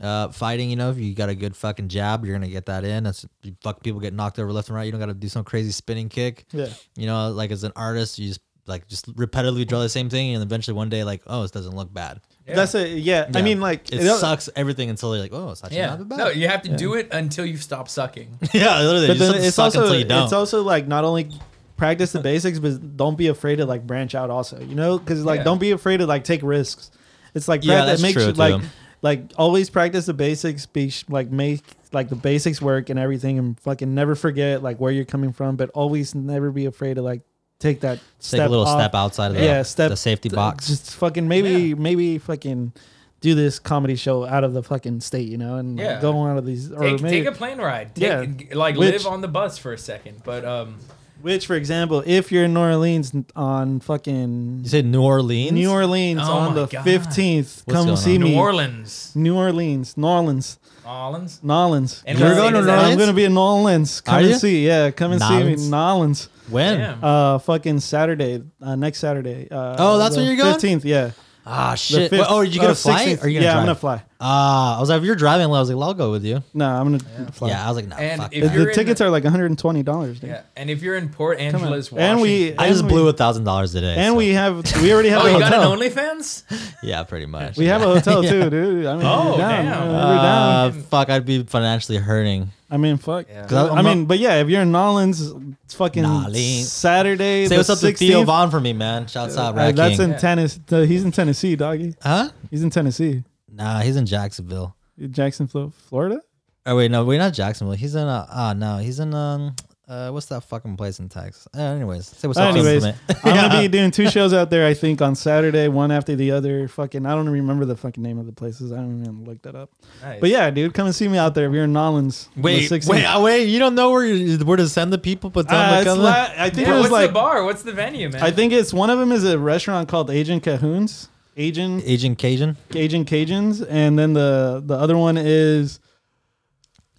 uh, fighting. You know, if you got a good fucking jab, you're gonna get that in. That's you fuck people get knocked over left and right. You don't got to do some crazy spinning kick. Yeah. You know, like as an artist, you just like just repetitively draw the same thing, and eventually one day, like, oh, this doesn't look bad. Yeah. That's it. Yeah. I mean, like It it- sucks everything until you're like, oh, it's actually Yeah. not that bad. No, you have to do it until you stop sucking. yeah, literally. But you then it's suck also until you don't. it's also like not only practice the basics, but don't be afraid to like branch out. Also, you know, because like Yeah. don't be afraid to like take risks. It's like Yeah, practice, that's make true, sure, like like always practice the basics. Be sh- like make like the basics work and everything, and fucking never forget like where you're coming from. But always never be afraid to like take that Take step a little off. step outside of the, Yeah, step- the safety box. Just fucking maybe maybe fucking do this comedy show out of the fucking state, you know, and like, Yeah. go out of these or Take, maybe take a plane ride. Take, Yeah. Like Which- live on the bus for a second. But um, Which, for example, if you're in New Orleans on fucking you said New Orleans. New Orleans Oh on the God. fifteenth, What's come see on? New. Orleans, New Orleans, New Orleans, Orleans. New Orleans. And You're going to is New? Orleans? I'm gonna be in New Orleans. Come Are and you? see. Yeah, come and see me. New Orleans. When? Damn. Uh, fucking Saturday. Uh, next Saturday. Uh, Oh, that's when you're going? Fifteenth. Yeah. Ah, The shit. fifth- Wait, oh, are you gonna uh, fly? 16th. Or are you gonna yeah, drive? I'm gonna fly. Ah, I was like, if you're driving, I was like, well, I'll go with you. No, I'm gonna fly. Yeah, I was like, no, And fuck. if The- that. you're the in- tickets are like 120 dollars. Yeah, and if you're in Port Come on. Angeles, Washington, And we I just and blew a thousand dollars today. And so- we have we already have oh, a you got hotel. an OnlyFans? yeah, pretty much. we have a hotel too, dude. I mean, Oh, we're down. damn. We're Uh, fuck, I'd be financially hurting. I mean, fuck. Yeah. 'Cause I I'm mean, but yeah, if you're in Nolans, it's fucking Nolans. Saturday. Say the what's up to 16th. Theo Von for me, man. Shouts out, Uh, Rat that's in Yeah. Tennessee. He's in Tennessee, doggy. huh? He's in Tennessee, Nah, he's in Jacksonville. Jacksonville, Florida. Oh wait, no, wait, not Jacksonville. He's in uh, ah, no, he's in um, uh, what's that fucking place in Texas? Uh, anyways, say what's up. to Anyways, me. I'm gonna be doing two shows out there. I think on Saturday, one after the other. Fucking, I don't remember the fucking name of the places. I don't even look that up. Nice. But yeah, dude, come and see me out there if you're in Nolans. Wait, 16th. wait, uh, wait! You don't know where you, where to send the people, but tell Uh, them it's la- I think yeah, it was what's like the bar? What's the venue, man? I think it's one of them is a restaurant called Agent Cahoon's. Agent Agent Cajun. Agent Cajuns, and then the the other one is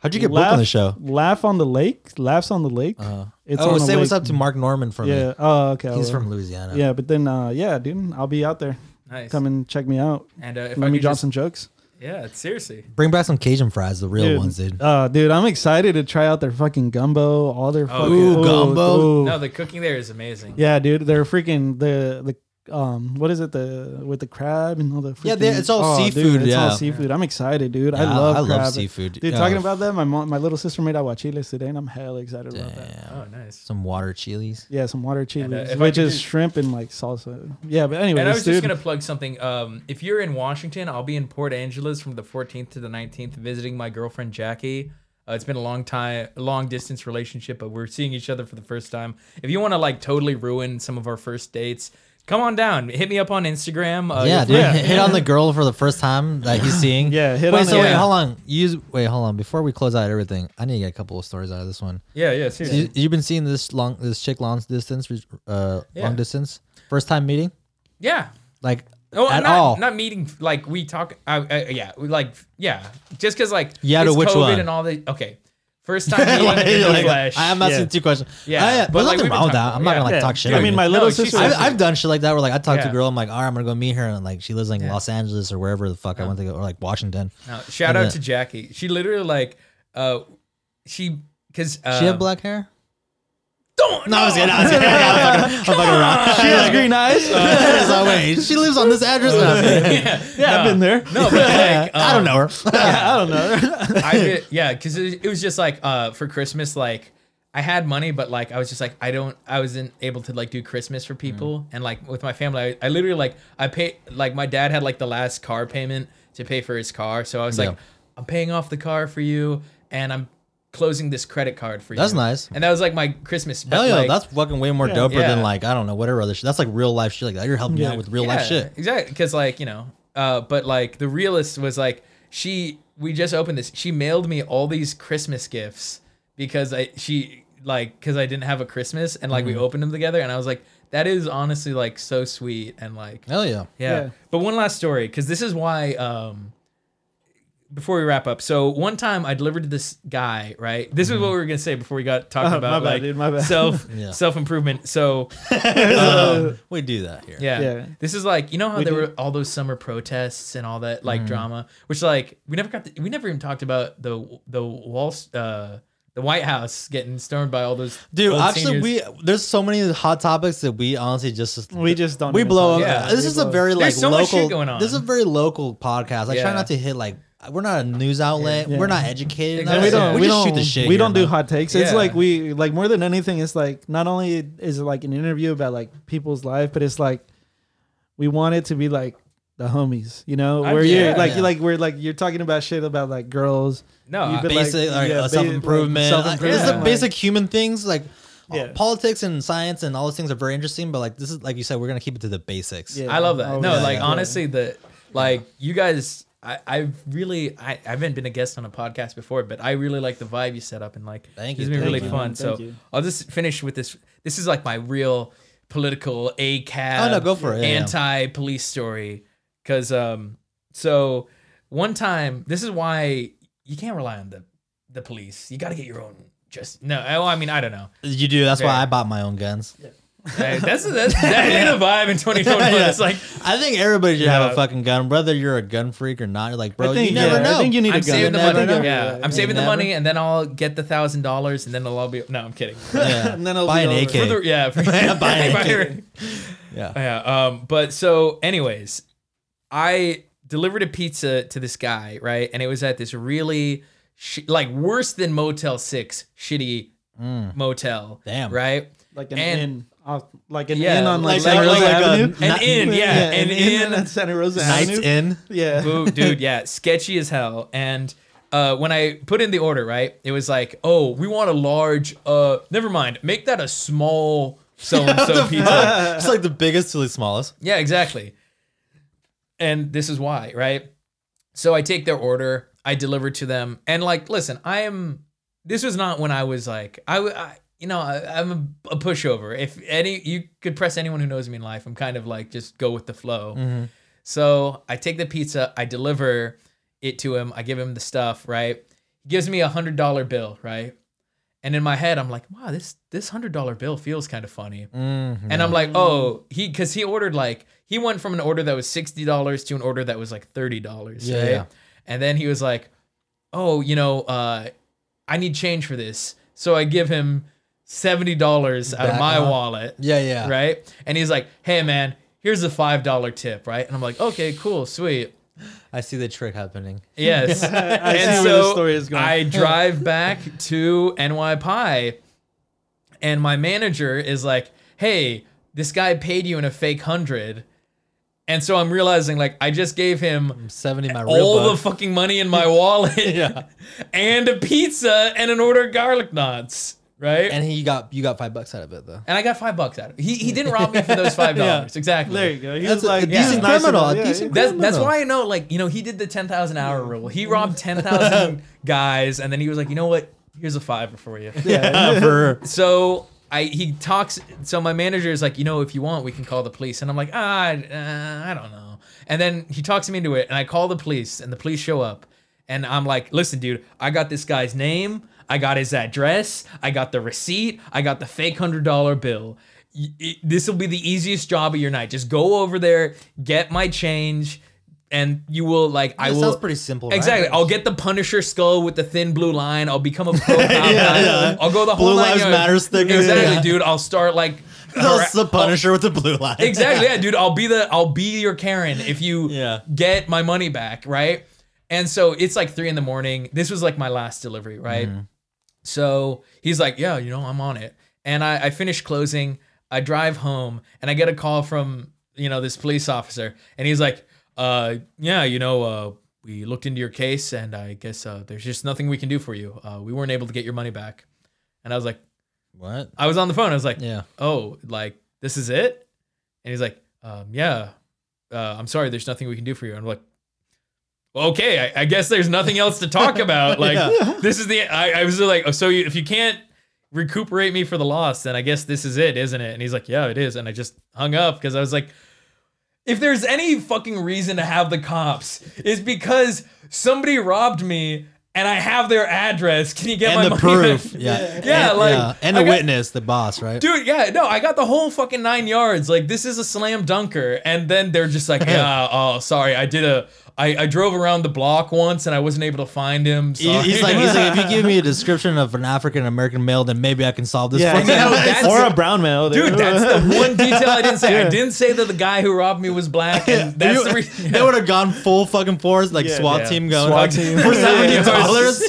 How'd you get booked on the show? Laugh on the Lake. Laughs on the Lake. Uh, It's oh, on the say what's up to Mark Normand for yeah. me. Oh, okay. He's from Louisiana. Yeah, but then uh, yeah, dude, I'll be out there. nice. Come and check me out. and uh, if Let I me drop just, some jokes. yeah, seriously. Bring back some Cajun fries, the real Dude, ones, dude. Uh, dude, I'm excited to try out their fucking gumbo. All their fucking Ooh, oh, gumbo. ooh. No, the cooking there is amazing. Yeah, dude, they're freaking the the um what is it the with the crab and all the Yeah, freaking- they- it's all oh, dude, seafood, it's all seafood. I'm excited, dude. I love I love crab. seafood. Dude, Yeah. talking about that, my mom, my little sister made aguachiles today, and I'm hella excited about that. Oh, nice. Some water chilies. Yeah, some water chiles, And, uh, which is just- shrimp and like salsa. Yeah, but anyway, And I was dude, just gonna plug something. Um, if you're in Washington, I'll be in Port Angeles from the 14th to the 19th, visiting my girlfriend Jackie. Uh, it's been a long time, long distance relationship, but we're seeing each other for the first time. If you want to like totally ruin some of our first dates, come on down. Hit me up on Instagram. Uh, yeah, dude. find- Hit, hit on the girl for the first time that he's seeing. Yeah, hit wait, on so the- wait, Yeah. hold on. Use wait, hold on. Before we close out everything, I need to get a couple of stories out of this one. yeah, yeah. So Seriously. you, you've been seeing this long, this chick long distance, uh, Yeah. long distance. First time meeting, yeah. like Oh, at not, all. not meeting. Like we talk. Uh, uh, yeah, like yeah. Just because like Yeah, to it's which COVID one? and all the okay. First time meeting Like- in the like, flesh. I am asking Yeah. two questions. Yeah, I, but, there's like, nothing we've been wrong with that. talking- I'm not gonna like yeah. talk shit. I on mean, you. my little she's sister. I've, I've done shit like that where like I talk to Yeah. a girl. I'm like, all right, I'm gonna go meet her, and like she lives in Yeah. Los Angeles or wherever the fuck I went to go, or like Washington. No, shout And out then- to Jackie. She literally like uh she because uh, she have black hair. Don't. No, I was kidding. I was kidding. I'm fucking, I'm fucking around. She has green eyes. so wait, she lives on this address. No, I was kidding. yeah, yeah, I've been there. No, but like, I don't um, know her. I don't know. I did, yeah, because it, it was just like uh for Christmas, like I had money, but like I was just like I don't, I wasn't able to like do Christmas for people, and like with my family, I, I literally like I paid like my dad had like the last car payment to pay for his car, so I was like, Yeah. I'm paying off the car for you, and I'm closing this credit card for you. That's nice. and that was like my Christmas. But Hell yeah, like, that's fucking way more Yeah. doper Yeah. than like I don't know whatever other shit. That's like real life shit like that. You're helping me out with real life shit. Exactly. Because like, you know, uh, but like the realist was like, she we just opened this. She mailed me all these Christmas gifts because I she like because I didn't have a Christmas and like we Mm-hmm. opened them together and I was like, that is honestly like so sweet and like Hell yeah. yeah. Yeah. But one last story, because this is why. Um, before we wrap up, so one time I delivered to this guy. Right, this is what we were gonna say before we got talking Oh, about my bad, like dude, my bad. self Yeah. self improvement. So Um, we do that here. yeah. Yeah. This is like you know how We there do. were all those summer protests and all that like Mm-hmm. drama, which like we never got to, we never even talked about the the wall uh the White House getting stormed by all those Dude, old actually, seniors. we there's so many hot topics that we honestly just We just don't we even blow. talk up. about it. This Yeah, is we a blow very it. like There's so much local. shit going on. This is a very local podcast. I Yeah. try not to hit like we're not a news outlet. Yeah. We're not educated. Exactly. we don't. Yeah. We, just don't. shoot the shit. we here, don't do man. hot takes. It's Yeah. like we like more than anything. It's like not only is it like an interview about like people's life, but it's like we want it to be like the homies. You know, I- where yeah. you're like Yeah. you're like we're like you're talking about shit about like girls. no You've I- been like- Basic like, yeah, uh, self improvement. like, Like, self-improvement, It's the like- basic human things like. uh, Yeah. Politics and science and all those things are very interesting, but like this is like you said, we're gonna keep it to the basics. Yeah. I love that. Oh, no, yeah, like yeah. honestly, the like you guys. I, I've really I, I haven't been a guest on a podcast before, but I really like the vibe you set up and like Thank it's you, been thank really you, fun. man. So you. I'll just finish with this. This is like my real political a cab Oh, no, go for it. Yeah, yeah. anti police story. Cause um so one time this is why you can't rely on the the police. You gotta get your own just no, oh, I mean I don't know. You do. That's why I bought my own guns. Hey, that's that's that the vibe in 2021. Yeah. It's like I think everybody should have Yeah. a fucking gun, whether you're a gun freak or not. You're like, bro, I think you never yeah, know. I think you need I'm a gun. saving the never money. know. Yeah, I'm You saving the never- money, and then I'll get the thousand dollars, and then it'll all be. No, I'm kidding. yeah. And then it'll buy be an over. AK. For the, yeah, for, Buy an AK. it. yeah. Yeah. Um. But so, anyways, I delivered a pizza to this guy, right? And it was at this really, sh- like, worse than Motel Six, shitty Mm. motel. Damn. Right. like an And- inn, off, like an Yeah, inn on like, like- Santa like- Rosa like a Avenue. An inn, yeah, an inn. on Santa Rosa Nights Avenue. in. Yeah, Boo, dude, yeah, sketchy as hell. And uh, when I put in the order, right, it was like, oh, we want a large. Uh, never mind, make that a small so and so pizza. it's like the biggest to the smallest. Yeah, exactly. And this is why, right? So I take their order, I deliver to them, and like, listen, I am. This was not when I was like, I, w- I- you know, I, I'm a, a pushover. If any, you could press anyone who knows me in life. I'm kind of like just go with the flow. Mm-hmm. So I take the pizza, I deliver it to him, I give him the stuff, right? He gives me a hundred dollar bill, right? And in my head, I'm like, wow, this this hundred dollar bill feels kind of funny. Mm-hmm. And I'm like, oh, he because he ordered like he went from an order that was sixty dollars to an order that was like thirty dollars, Yeah, right? yeah. And then he was like, oh, you know, uh, I need change for this, so I give him seventy dollars out of my off. wallet, Yeah, yeah. right? And he's like, hey man, here's a five dollar tip, right? And I'm like, okay, cool, sweet. I see the trick happening. Yes. I and see so where the story is going. I drive back to NY Pie, and my manager is like, "Hey, this guy paid you in a fake hundred. And so I'm realizing, like, I just gave him 70 my real all the fucking money in my wallet, Yeah. and a pizza and an order of garlic knots, right? And, and he got you got five bucks out of it though. And I got five bucks out of it. He he didn't rob me for those five dollars, exactly. there you go. He That's was a- like a decent nice criminal, enough. a Yeah, decent yeah. That's that's why I know, like, you know, he did the ten thousand hour rule. He robbed ten thousand guys, and then he was like, you know what? Here's a fiver for you. Yeah. for So I he talks. So my manager is like, you know, if you want, we can call the police. And I'm like, ah, uh, I don't know. And then he talks me into it, and I call the police, and the police show up, and I'm like, listen, dude, I got this guy's name, I got his address, I got the receipt, I got the fake hundred dollar bill. This will be the easiest job of your night. Just go over there, get my change. and you will like I That will. sounds pretty simple, right? Exactly. I'll get the Punisher skull with the thin blue line. I'll become a pro cop. yeah. I'll go the whole Blue Lives. Matter sticker, Exactly, yeah. dude. I'll start like. That's the Punisher with the blue line. exactly yeah dude i'll be the i'll be your karen if you Yeah. get my money back right and so it's like three in the morning this was like my last delivery right Mm-hmm. So he's like yeah you know i'm on it and I, I finish closing i drive home and i get a call from you know this police officer and he's like uh yeah you know uh we looked into your case and i guess uh there's just nothing we can do for you uh we weren't able to get your money back and i was like What? i was on the phone i was like Yeah. oh, like this is it? And he's like, um, yeah, uh, I'm sorry, there's nothing we can do for you. And I'm like, okay, I, I guess there's nothing else to talk about. Like, Yeah. this is the, I, I was like, oh, so you, if you can't recuperate me for the loss, then I guess this is it, isn't it? And he's like, yeah, it is. And I just hung up because I was like, if there's any fucking reason to have the cops, is because somebody robbed me and I have their address. Can you get my the money proof. back? Yeah. Yeah, And, like, and the got- witness, the boss, right? Dude, yeah, no, I got the whole fucking nine yards. Like, this is a slam dunker. And then they're just like, yeah, oh, sorry, I did a, I, I drove around the block once and I wasn't able to find him. He- Sorry. He's like, he's like, if you give me a description of an African American male, then maybe I can solve this. Yeah, for you." No, that's- or a brown male, dude, that's the one detail I didn't say. I didn't say that the guy who robbed me was black, and that's You- the reason. They would have gone full fucking force, like Yeah. SWAT Yeah. team going SWAT like, team. for seventy Yeah. dollars.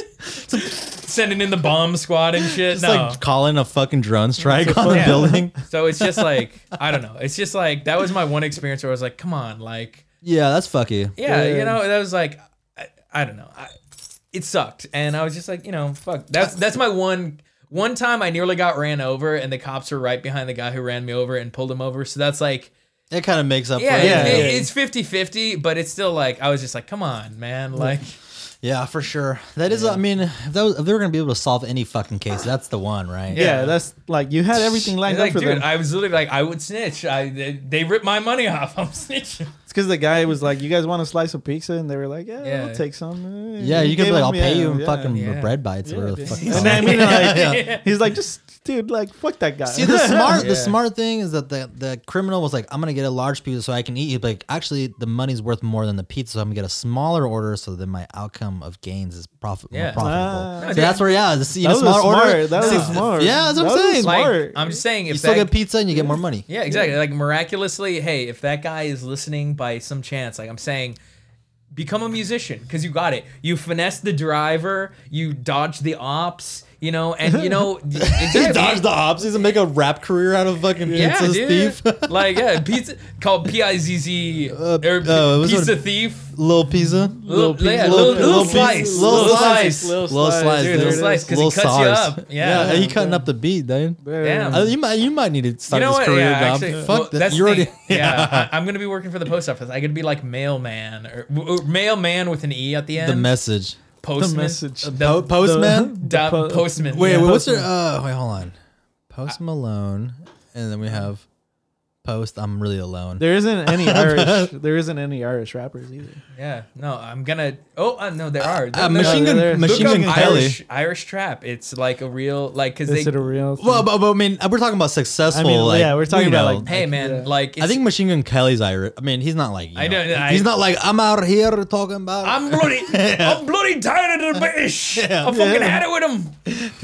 sending in the bomb squad and shit. Just no. like calling a fucking drone strike on the Yeah. building. so it's just like I don't know. It's just like that was my one experience where I was like, come on, like Yeah, that's fucky. yeah, Yeah. you know, that was like, I, I don't know, I, it sucked, and I was just like, you know, fuck. That's that's my one. One time I nearly got ran over, and the cops were right behind the guy who ran me over and pulled him over. So that's like, It kind of makes up yeah, for it. it- Yeah, it- it's 50-50, but it's still like I was just like, come on, man, like, Yeah, for sure. That is, I mean, if, that was, if they were gonna be able to solve any fucking case, that's the one, right? Yeah, Yeah. that's like you had everything lined like up for dude, them. I was literally like, I would snitch. I they, they ripped my money off. I'm snitching. It's because the guy was like, "You guys want a slice of pizza?" And they were like, "Yeah, Yeah. I'll take some." Yeah, you can be like, I'll pay you in yeah. fucking Yeah. bread bites or Yeah, whatever the fuck. And I mean, like, Yeah. he's like, just dude, like, fuck that guy. See the smart Yeah. the smart thing is that the the criminal was like, I'm gonna get a large pizza so I can eat. He'd be like, actually, the money's worth more than the pizza, so I'm gonna get a smaller order so that my outcome of gains is profit more profitable. Ah. so that's where yeah, the, you know, was smart smart. order. That was smart. Yeah, that's what I'm saying. smart. Like, I'm just saying, if you still that, get pizza and you get more money. Yeah, exactly. Like miraculously, hey, if that guy is listening by some chance, like I'm saying, become a musician because you got it. You finesse the driver, you dodge the ops, you know, and you know He exactly. dodged the ops. He's gonna make a rap career out of fucking yeah, pizza dude. thief. like yeah, pizza called P I Z Z Uh, or uh, what's pizza thief. Little pizza. Little, yeah, pizza. little, Little- little, little slice, pizza. little, Little slice, Little Little slice, slice, dude, dude. little slice because he Little cuts you up. Yeah, Yeah, he cutting up the beat, dude. Damn. Uh, you might you might need to start You know this what? career Yeah, job. actually, Fuck well, that. that's You the already thing. yeah. I, am gonna be working for the post office. I could be like mailman or, or mailman with an e at the end. the message. Postman, The message. the, Po- postman. da- po- postman. Wait, yeah. wait, what's your? Postman. Uh, wait, hold on. Post Malone, and then we have Post. I'm really alone. There isn't any Irish. There isn't any Irish rappers either. Yeah, no, I'm gonna. Oh, uh, no, there are. Uh, No, Machine Gun, there- Machine Gun Kelly. Irish, Irish trap. It's like a real like because Is they. it a real? Well, but, but I mean, we're talking about successful. I mean, like, yeah, we're talking about, know. like, hey man, Yeah. like I think Machine Gun Kelly's Irish. I mean, he's not like. You I know, don't- I- he's not like I'm out here talking about. I'm bloody. I'm bloody tired of the British. Yeah. I fucking Yeah. had it with them.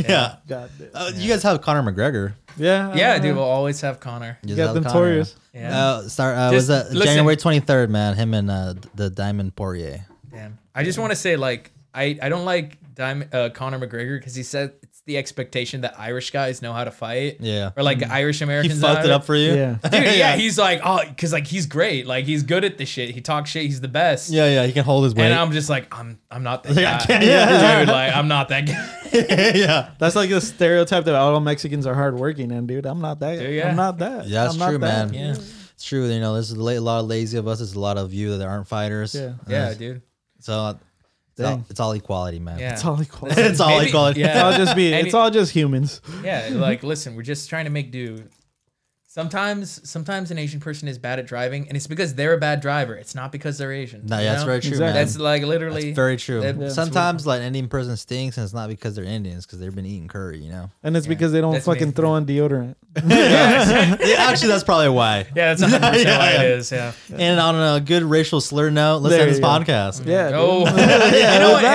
Yeah. God damn. Uh, You guys have Conor McGregor. yeah, Yeah, dude, we'll always have Conor. You got have them Conor. Tories. Yeah. Uh, start. Uh, Just was that listen. January 23rd, man? Him and uh, the Diamond Poirier. Damn. I just want to say, like, I, I don't like Diamond, uh, Conor McGregor because he said it's the expectation that Irish guys know how to fight. Yeah. Or like hmm. Irish Americans. know fucked it up for you. Yeah. Dude, yeah, he's like, oh, because like he's great. Like he's good at the shit. He talks shit. He's the best. Yeah, yeah. He can hold his weight. And I'm just like, I'm I'm not that Like, I guy. can't- yeah. Dude, like I'm not that guy. yeah. That's like the stereotype that all Mexicans are hardworking, and dude, I'm not that. Dude, yeah. I'm not that. Yeah, that's I'm not true, that. man. Yeah. It's true. You know, there's a lot of lazy of us. There's a lot of you that aren't fighters. Yeah. Yeah, dude. So it's all, it's all equality, man. Yeah. It's all equality. It's all Maybe- equality. It's all just be. And It's all just humans. Yeah. Like, listen, we're just trying to make do. Sometimes, sometimes an Asian person is bad at driving, and it's because they're a bad driver. It's not because they're Asian. No, yeah, that's know? very true, Exactly. man. That's like literally That's very true. that- that's Sometimes like an Indian person stinks, and it's not because they're Indians, because they've been eating curry. You know. And it's Yeah, because they don't that's fucking me. throw on deodorant. yeah, Yeah, Actually, that's probably why. yeah, that's 100 percent Yeah, why yeah. it is. Yeah. And on a good racial slur note, let's There end this you go. podcast. Yeah. Mm-hmm. dude. Oh, Yeah, you know what?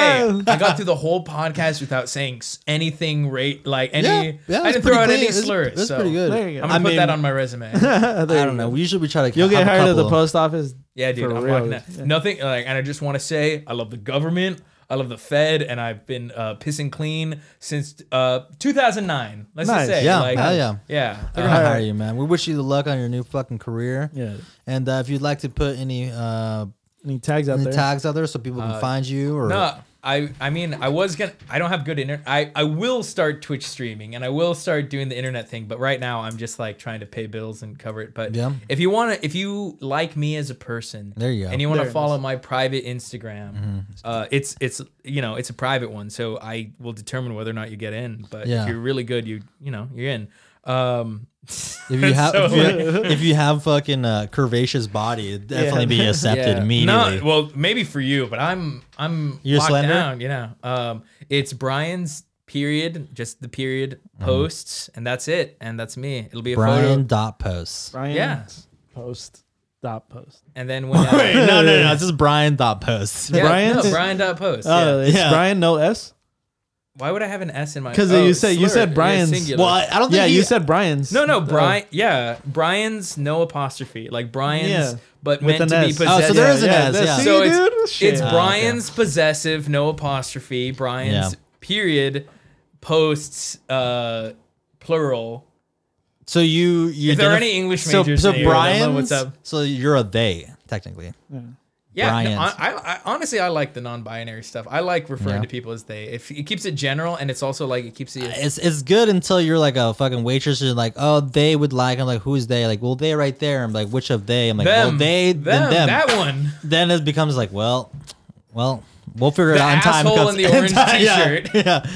Hey, I got through the whole podcast without saying s- anything. Rate like any. Yeah, yeah, I it's didn't throw pretty out clean. any It's- slurs. it's so pretty good. There you go. I'm gonna I put that mean- on my resume. I don't know. Usually we try to. You'll get have a hired at the couple- post office. Yeah, dude. For I'm real, rocking that. yeah. Nothing like, and I just want to say, I love the government. I love the Fed, and I've been uh, pissing clean since uh, 2009. Let's Nice. just say, Yeah, like, hell yeah. yeah. They're gonna Uh, hire you, man. We wish you the luck on your new fucking career. Yeah. And uh, if you'd like to put any uh, Any tags out any there? tags out there so people can Uh, find you, or No, I I mean I was gonna I don't have good internet. I I will start Twitch streaming and I will start doing the internet thing, but right now I'm just like trying to pay bills and cover it. But Yeah. if you want to, if you like me as a person, There you go. and you want to it follow my private Instagram, Mm-hmm. uh, it's it's you know it's a private one, so I will determine whether or not you get in. But Yeah. if you're really good, you you know you're in. Um, if you have so, if, you, if you have fucking uh, curvaceous body, it'd definitely Yeah. be accepted Yeah. immediately. No, well, maybe for you, but I'm I'm You're locked slender? down. You know, um, it's Brian's period, just the period posts, and that's it, and that's me. It'll be a Brian photo, dot posts. Brian. Yeah. Post. Dot post. and then when Wait, uh, no, no, no, it's just Brian dot posts. yeah, Brian's- no, Brian dot post. Oh, yeah. it's Yeah. Brian, no S. Why would I have an S in my? 'Cause oh, you said- you said Brian's. Well, I, I don't think Yeah, he, you said Brian's. no, no, Oh. Brian. Yeah, Brian's no apostrophe, like Brian's, Yeah. but With meant an to be possessive. Oh, so there is an S, that's- yeah. see, So it's- dude? Shit. It's Brian's possessive, no apostrophe. Brian's Yeah. period posts uh plural. So you you If there are any English so majors so in here, I don't know Brian, what's up. So you're a they technically. Yeah, no, I, I, honestly I like the non-binary stuff. I like referring Yeah. to people as they. If it keeps it general and it's also like it keeps it. It's it's good until you're like a fucking waitress. You're like, oh, they would like. I'm like, who's they? Like, well, they right there. I'm like, which of they? I'm like, them, well, they them, then them. that one. then it becomes like, well, well, we'll figure it out in time. asshole in the orange yeah, t-shirt. Yeah,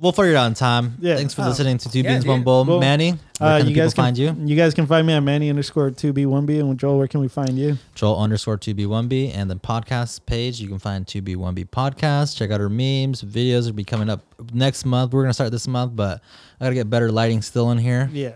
we'll figure it out in time. Yeah. Thanks for Oh. listening to Two Yeah, Beans dude. One Bowl, Well, Manny. Where Uh, can you the guys people can find you? You guys can find me at Manny underscore two B one B and Joel. Where can we find you? Joel underscore 2B1B and the podcast page. You can find 2B1B podcast. Check out our memes. Videos will be coming up next month. We're going to start this month, but I got to get better lighting still in here. Yeah.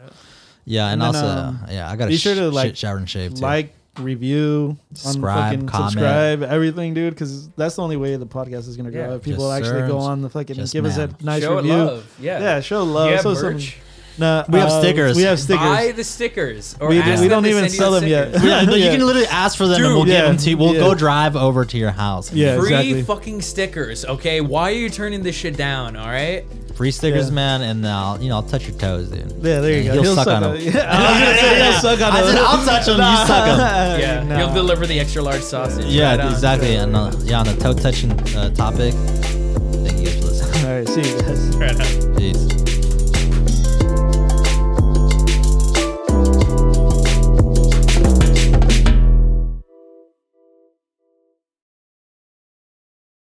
Yeah. And, And then, also, um, yeah, I got to be sure to, like, shit, shower and shave too. Like, review, Subscribe, fucking subscribe, everything, dude. Because that's the only way the podcast is gonna grow. Yeah. if people Yes, actually sir. go on the fucking Yes, give us a nice Show review. love. Yeah. Yeah, show love. Do you have so some- merch? Nah, We have uh, stickers. We have stickers. Buy the stickers. Or We- ask we don't to even sell them yet. yeah, no, you Yeah. can literally ask for them and we'll yeah, give them to you. We'll yeah. go drive over to your house. Yeah, Free exactly. fucking stickers, okay? Why are you turning this shit down? All right. Free stickers, Yeah. man, and I'll, you know, I'll touch your toes, dude. Yeah, there you And go. He'll, He'll suck, suck on on them. it. Yeah, He'll suck on I said, I'll touch them, you suck them. Yeah. no. He'll deliver the extra large sausage. Yeah, right on. exactly. And uh, yeah, on the toe touching uh, topic. Thank you guys for listening. All right, see you guys. Right on. Peace.